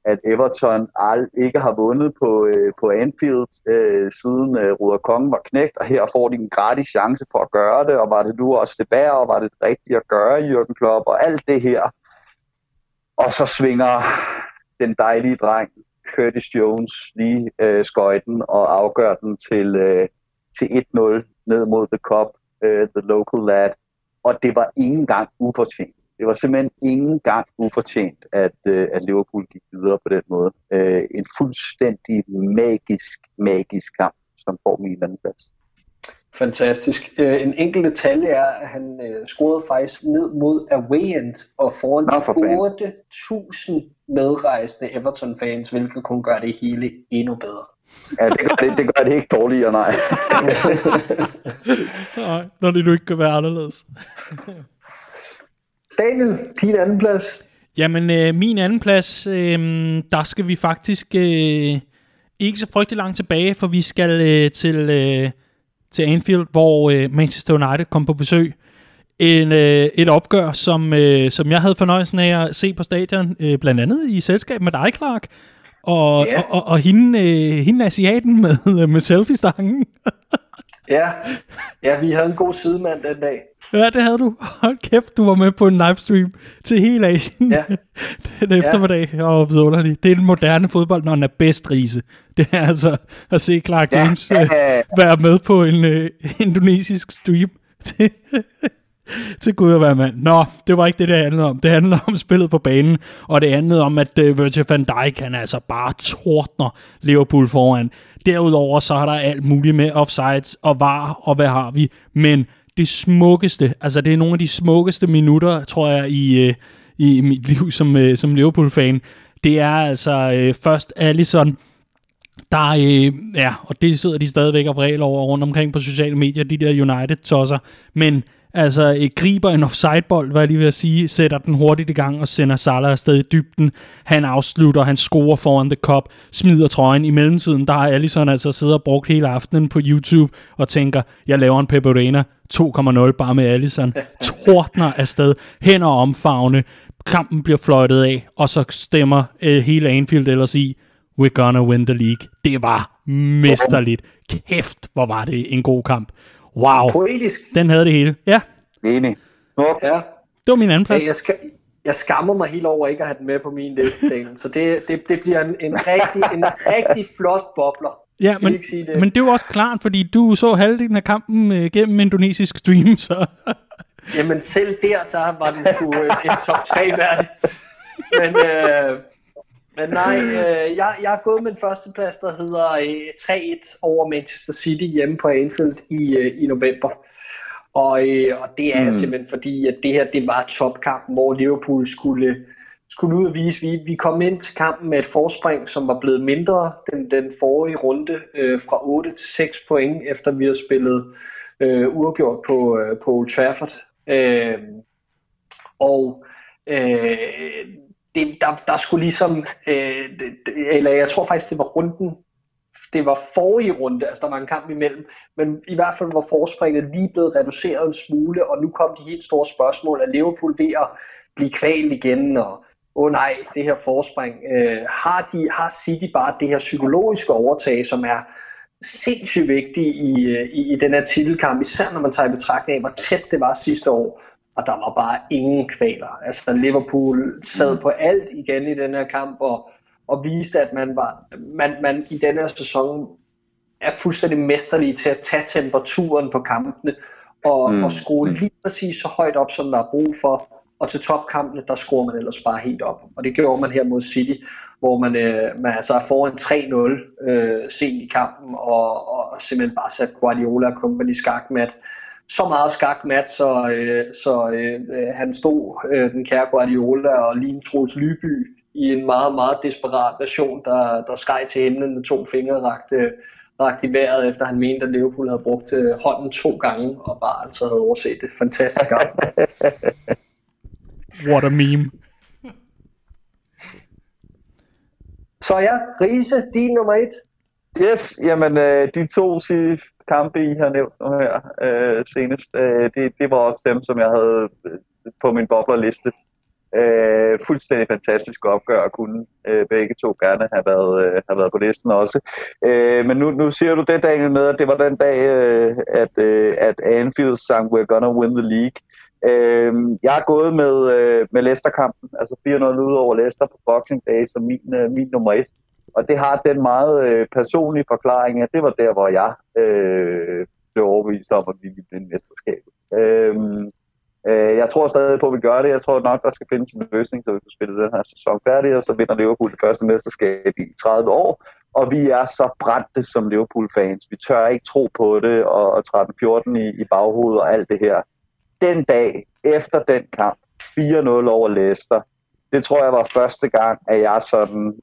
at Everton ald- ikke har vundet på, øh, på Anfield øh, siden øh, Ruder Kongen var knægt, og her får de en gratis chance for at gøre det, og var det nu også det og var det rigtigt at gøre, Jürgen Klopp, og alt det her. Og så svinger den dejlige dreng, Curtis Jones, lige øh, skøjten og afgør den til, øh, til 1-0 ned mod The Cup, øh, The Local Lad og det var ingen gang ufortjent. Det var simpelthen ingen gang ufortjent, at, øh, at Liverpool gik videre på den måde. Øh, en fuldstændig magisk, magisk kamp, som får min anden plads. Fantastisk. Øh, en enkelt detalje er, at han øh, scorede faktisk ned mod away end og foran Nå, 8.000 medrejsende Everton-fans, hvilket kunne gøre det hele endnu bedre. Ja, det gør det, det, gør det ikke dårligere, nej. nej, når det nu ikke kan være anderledes. Daniel, din anden plads. Jamen, øh, min anden plads, øh, der skal vi faktisk øh, ikke så frygtelig langt tilbage, for vi skal øh, til, øh, til Anfield, hvor øh, Manchester United kom på besøg. En, øh, et opgør, som, øh, som jeg havde fornøjelsen af at se på stadion, øh, blandt andet i selskab med dig, Clark, og, ja. og, og, og hende, øh, hende asiaten med, med selfie-stangen. ja. ja, vi havde en god sidemand den dag. Ja, det havde du. Hold kæft, du var med på en livestream til hele Asien ja. den eftermiddag. Ja. Og vidunderligt. Det er den moderne fodbold, når den er bedst, Riese. Det er altså at se Clark James ja. Ja. Øh, være med på en øh, indonesisk stream til, til Gud at være mand. Nå, det var ikke det, det handlede om. Det handlede om spillet på banen, og det handlede om, at uh, Virgil van Dijk, han altså bare tordner Liverpool foran. Derudover så har der alt muligt med offsides og var, og hvad har vi. Men det smukkeste, altså det er nogle af de smukkeste minutter, tror jeg, i, uh, i mit liv som, uh, som Liverpool-fan. Det er altså uh, først Allison, der, øh, ja, og det sidder de stadigvæk og regler over rundt omkring på sociale medier, de der United-tosser. Men Altså, øh, griber en offsidebold, hvad jeg lige vil sige, sætter den hurtigt i gang og sender Salah afsted i dybden. Han afslutter, han scorer foran the cup, smider trøjen. I mellemtiden, der har Allison altså siddet og brugt hele aftenen på YouTube og tænker, jeg laver en Pep 2.0 bare med Allison. Tordner afsted, hænder omfavne, kampen bliver fløjtet af, og så stemmer øh, hele Anfield ellers i, we're gonna win the league. Det var mesterligt. Kæft, hvor var det en god kamp. Wow. Poetisk. Den havde det hele. Ja. Enig. Ja. Det var min anden plads. Ja, jeg, skal, jeg skammer mig helt over ikke at have den med på min liste, Daniel. Så det, det, det bliver en, en, rigtig, en rigtig flot bobler. Ja, men, det? men det er jo også klart, fordi du så halvdelen af kampen øh, gennem indonesisk stream, så... Jamen selv der, der var den sgu øh, en top 3 værdig. Men, øh, men nej, øh, jeg, jeg er gået med en førsteplads, der hedder øh, 3-1 over Manchester City hjemme på Anfield i, øh, i november. Og, øh, og det er mm. simpelthen fordi, at det her det var topkampen, hvor Liverpool skulle, skulle ud og vise. Vi, vi kom ind til kampen med et forspring, som var blevet mindre den, den forrige runde, øh, fra 8 til 6 point, efter vi havde spillet øh, uafgjort på, øh, på Old Trafford. Øh, og øh, det, der, der skulle ligesom, øh, det, det- eller jeg tror faktisk, det var runden, det var forrige runde, altså der var en kamp imellem, men i hvert fald var forspringet lige blevet reduceret en smule, og nu kom de helt store spørgsmål, er Liverpool ved at blive kvalt igen, og åh oh nej, det her forspring, øh, har, de, har City bare det her psykologiske overtag, som er sindssygt vigtigt i, øh, i, i den her titelkamp, især når man tager i betragtning af, hvor tæt det var sidste år, og der var bare ingen kvaler. Altså Liverpool sad på alt igen i den her kamp, og, og viste, at man, var, man, man i den her sæson er fuldstændig mesterlige til at tage temperaturen på kampene, og, Mm. mm. og skrue Mm. lige præcis så højt op, som der er brug for. Og til topkampene, der skruer man ellers bare helt op. Og det gjorde man her mod City, hvor man, øh, man altså er foran 3-0 øh, sent i kampen, og, og simpelthen bare sat Guardiola og company skakmat. Så meget skakmat, så, øh, så øh, øh, han stod, øh, den kære Guardiola, og lige Troels Lyby i en meget, meget desperat version, der, der skej til himlen med to fingre rakt, øh, rakt i vejret, efter han mente, at Liverpool havde brugt øh, hånden to gange, og bare altså havde overset det. Fantastisk kamp. What a meme. Så ja, Riese, din nummer et. Yes, jamen øh, de to sige kampe, I har nævnt nu her øh, senest, øh, det, det var også dem, som jeg havde øh, på min boblerliste. Øh, fuldstændig fantastisk opgør og kunne øh, begge to gerne have været, øh, have været på listen også. Øh, men nu, nu siger du det, Daniel, med, at det var den dag, øh, at, øh, at Anfield sang We're Gonna Win the League. Øh, jeg er gået med, øh, med Leicester-kampen, altså 4-0 ud over Leicester på Boxing Day som min, øh, min nummer et. Og det har den meget øh, personlige forklaring, at det var der, hvor jeg øh, blev overbevist om, at vi ville vinde mesterskabet. Øhm, øh, jeg tror stadig på, at vi gør det. Jeg tror nok, der skal findes en løsning, så vi kan spille den her sæson færdig, og så vinder Liverpool det første mesterskab i 30 år. Og vi er så brændte som Liverpool-fans. Vi tør ikke tro på det, og, og 13-14 i, i baghovedet og alt det her. Den dag, efter den kamp, 4-0 over Leicester, det tror jeg var første gang, at jeg sådan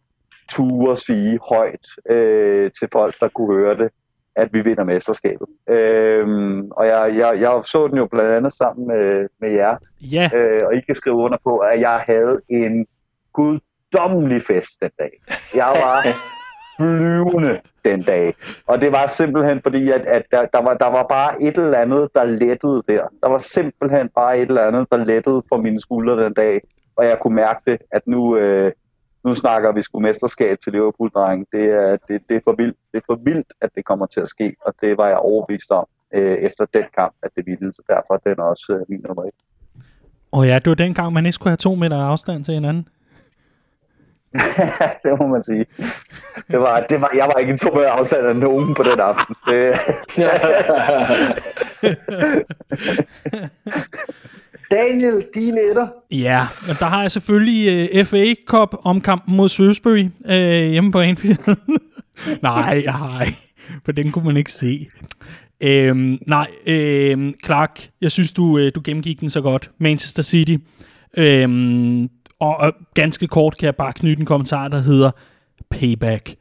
ture sige højt øh, til folk, der kunne høre det, at vi vinder mesterskabet. Øhm, og jeg, jeg, jeg så den jo blandt andet sammen med, med jer, Ja, øh, og I kan skrive under på, at jeg havde en guddommelig fest den dag. Jeg var flyvende den dag. Og det var simpelthen fordi, at, at der, der, var, der var bare et eller andet, der lettede der. Der var simpelthen bare et eller andet, der lettede for mine skuldre den dag. Og jeg kunne mærke det, at nu, øh, nu snakker vi sgu mesterskab til liverpool dreng det er, det, det, er for vildt, det er for vildt, at det kommer til at ske, og det var jeg overbevist om øh, efter den kamp, at det ville, så derfor er den også øh, min nummer et. og ja, det var dengang, man ikke skulle have to meter afstand til hinanden. det må man sige. Det var, det var, jeg var ikke en to meter afstand af nogen på den aften. Det, Daniel, dine etter. Ja, men der har jeg selvfølgelig øh, uh, FA Cup om kampen mod Shrewsbury uh, hjemme på Anfield. nej, jeg har for den kunne man ikke se. Øhm, nej, øhm, Clark, jeg synes, du, øh, du gennemgik den så godt. Manchester City. Øhm, og, og ganske kort kan jeg bare knytte en kommentar, der hedder Payback.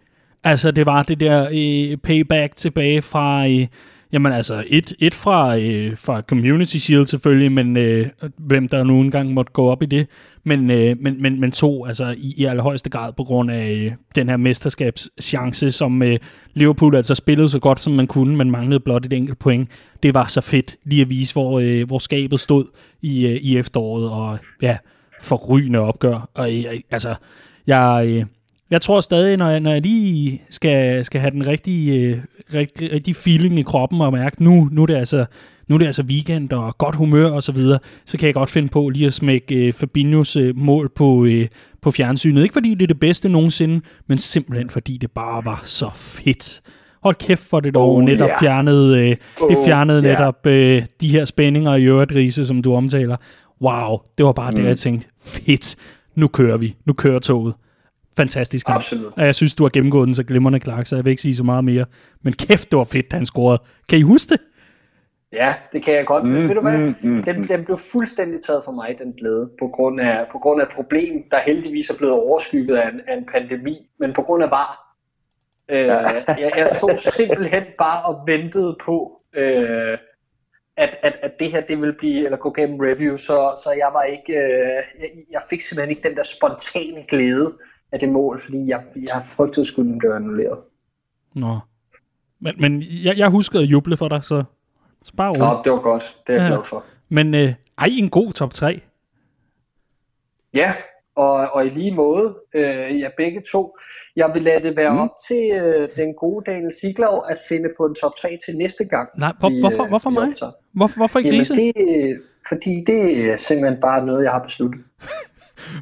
Altså, det var det der øh, payback tilbage fra... Øh, Jamen altså, et, et fra, øh, fra Community Shield selvfølgelig, men øh, hvem der nu engang måtte gå op i det. Men, øh, men, men, men to, altså i, i allerhøjeste grad på grund af øh, den her mesterskabschance, som øh, Liverpool altså spillede så godt som man kunne, men manglede blot et enkelt point. Det var så fedt lige at vise, hvor, øh, hvor skabet stod i, øh, i efteråret, og ja, forrygende opgør. Og øh, altså, jeg... Øh, jeg tror stadig, når jeg, når jeg lige skal, skal have den rigtige, øh, rigtig, rigtig feeling i kroppen og mærke, nu, nu, er det altså, nu er det altså weekend og godt humør og så videre, så kan jeg godt finde på lige at smække øh, Fabinhos øh, mål på, øh, på fjernsynet. Ikke fordi det er det bedste nogensinde, men simpelthen fordi det bare var så fedt. Hold kæft for det dog Oh, netop yeah. fjernede, øh, det Oh, fjernede yeah. netop øh, de her spændinger i øvrigt, Riese, som du omtaler. Wow, det var bare mm. det, jeg tænkte, fedt, nu kører vi, nu kører toget. Fantastisk kamp. Absolut. Og jeg synes, du har gennemgået den så glimrende, Clark, så jeg vil ikke sige så meget mere. Men kæft, det var fedt, da han scorede. Kan I huske det? Ja, det kan jeg godt. Mm, Ved du hvad? mm, mm, den, mm. den blev fuldstændig taget fra mig, den glæde, på grund af, på grund af et problem, der heldigvis er blevet overskygget af en, af en pandemi, men på grund af var. Øh, jeg, jeg stod simpelthen bare og ventede på, øh, at, at, at det her det ville blive, eller gå gennem review, så, så jeg var ikke, øh, jeg, jeg fik simpelthen ikke den der spontane glæde af det mål, fordi jeg, jeg frygtede skulle den blive annulleret. Nå. Men, men jeg, jeg huskede at juble for dig, så, så bare. Nå, det var godt. Det er jeg Ja. glad for. Men øh, ej, en god top 3. Ja, og, og i lige måde, øh, ja begge to. Jeg vil lade det være mm. op til øh, den gode Daniel Siglov at finde på en top 3 til næste gang. Nej, hvor, vi, hvorfor, øh, hvorfor vi mig? optager. Hvorfor, hvorfor ikke Jamen Lise? det, øh, fordi det er simpelthen bare noget, jeg har besluttet.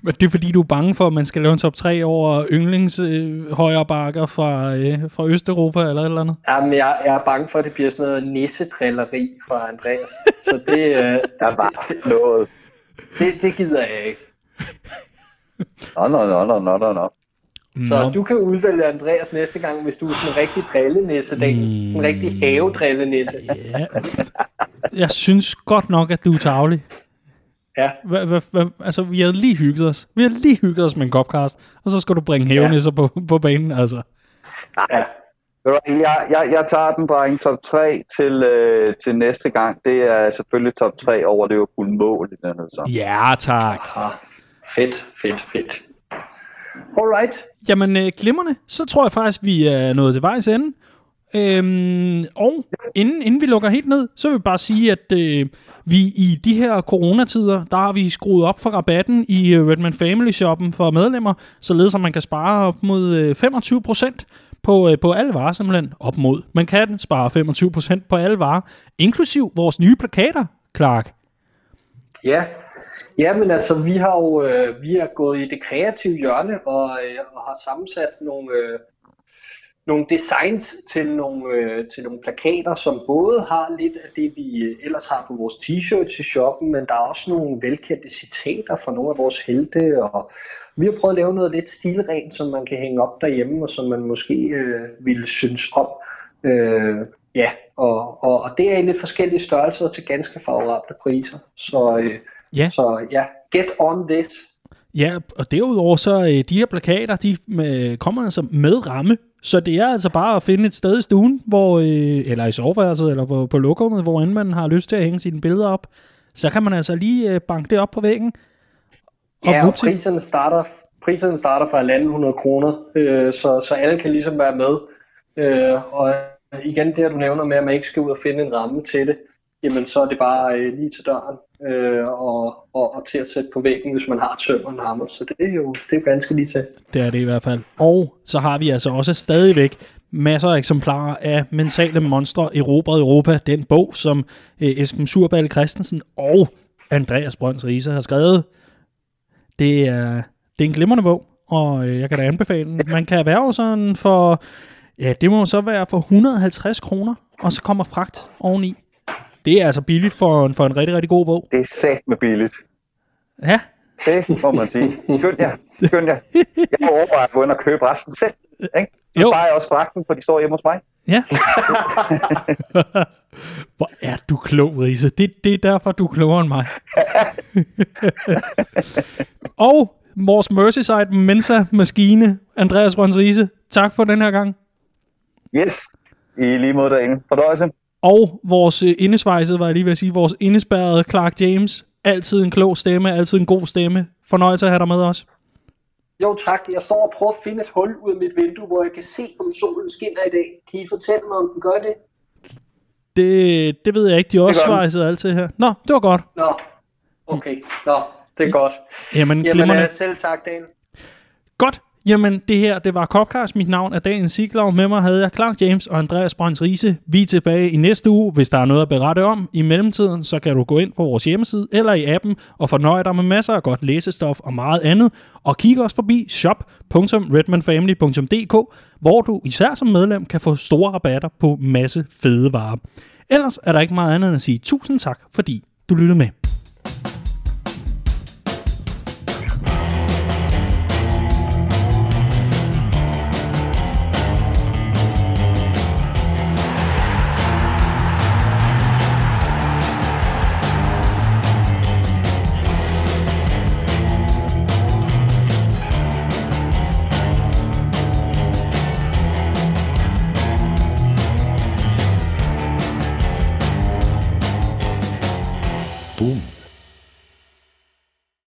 Men Det er fordi, du er bange for, at man skal lave en top 3 over yndlings øh, højre bakker fra, øh, fra Østeuropa eller et eller andet. Jamen, jeg, jeg er bange for, at det bliver sådan noget nissedrilleri fra Andreas. Så det, øh, Der var noget. det, det gider jeg ikke. Nå, nå, nå, nå, nå, nå, nå. Så Nå. du kan udvælge Andreas næste gang, hvis du er sådan en rigtig drillenisse, mm. sådan en rigtig havedrillenisse. Ja. Jeg synes godt nok, at du er tavlig. Ja. Hva, hva, hva, altså, vi har lige hygget os. Vi har lige hygget os med en kopkast, og så skal du bringe hævnisser ja. på, på banen, altså. ja. Jeg, jeg, jeg tager den, dreng. Top 3 til, øh, til næste gang. Det er selvfølgelig top 3 over Liverpool mål i den her sæson. Ja, tak. Aha. Fedt, fedt, fedt. Alright. Jamen, øh, glimrende. Så tror jeg faktisk, vi er nået til vejs ende. Øhm, og inden, inden vi lukker helt ned, så vil jeg bare sige, at øh, vi i de her coronatider, der har vi skruet op for rabatten i øh, Redman Family Shoppen for medlemmer, således at man kan spare op mod øh, 25% på, øh, på alle varer simpelthen. Op mod. Man kan spare 25% på alle varer, inklusiv vores nye plakater, Clark. Ja. Ja, men altså, vi har jo øh, vi er gået i det kreative hjørne og, øh, og har sammensat nogle, øh, nogle designs til nogle, øh, til nogle plakater, som både har lidt af det, vi øh, ellers har på vores t-shirts i shoppen, men der er også nogle velkendte citater fra nogle af vores helte, og vi har prøvet at lave noget lidt stilrent, som man kan hænge op derhjemme, og som man måske øh, ville synes om. Øh, ja, og, og, og det er i lidt forskellige størrelser til ganske favorable priser. Så, øh, Ja. så ja, get on this. Ja, og derudover så øh, de her plakater, de øh, kommer altså med ramme, så det er altså bare at finde et sted i stuen, hvor, øh, eller i soveværelset, eller på, på lokummet, hvor end man har lyst til at hænge sine billeder op. Så kan man altså lige øh, banke det op på væggen. Ja, og priserne starter, priserne starter fra 1.500 kroner, øh, så, så alle kan ligesom være med. Øh, og igen, det her du nævner med, at man ikke skal ud og finde en ramme til det, jamen så er det bare øh, lige til døren øh, og, og, og til at sætte på væggen, hvis man har et og hammer. Så det er jo det er jo ganske lige til. Det er det i hvert fald. Og så har vi altså også stadigvæk masser af eksemplarer af Mentale Monstre Erobret Europa, den bog, som øh, Esben Surballe Christensen og Andreas Brøns Riese har skrevet. Det er, det er en glimrende bog, og øh, jeg kan da anbefale den. Man kan erhverve sådan for, ja, det må så være for 150 kroner, og så kommer fragt oveni. Det er altså billigt for en, for en rigtig, rigtig god bog. Det er sat med billigt. Ja, Det må man sige. Skynd jer. Skynd jer. Jeg overvejer at gå ind og købe resten selv. Ikke? Så Jo. sparer jeg også fragten, for de står hjemme hos mig. Ja. Hvor er du klog, Riese. Det, det er derfor, du er klogere end mig. og vores Merseyside Mensa-maskine, Andreas Brøns Riese. Tak for den her gang. Yes. I lige måde derinde. Fordøjelse. Og vores øh, indesvejsede, var jeg lige ved at sige, vores indespærrede Clark James. Altid en klog stemme, altid en god stemme. Fornøjelse at have dig med os. Jo tak, jeg står og prøver at finde et hul ud af mit vindue, hvor jeg kan se, om solen skinner i dag. Kan I fortælle mig, om den gør det? Det, det ved jeg ikke, de er også svejset altid her. Nå, det var godt. Nå, okay. Nå, det er godt. Jamen, Jamen, glimrende. øh, selv tak, Dan. Godt. Jamen, det her, det var Copcast. Mit navn er Dagens Siglaug. Med mig havde jeg Clark James og Andreas Brøns Riese. Vi er tilbage i næste uge. Hvis der er noget at berette om i mellemtiden, så kan du gå ind på vores hjemmeside eller i appen og fornøje dig med masser af godt læsestof og meget andet. Og kig også forbi shop.redmanfamily.dk, hvor du især som medlem kan få store rabatter på masse fede varer. Ellers er der ikke meget andet end at sige tusind tak, fordi du lyttede med.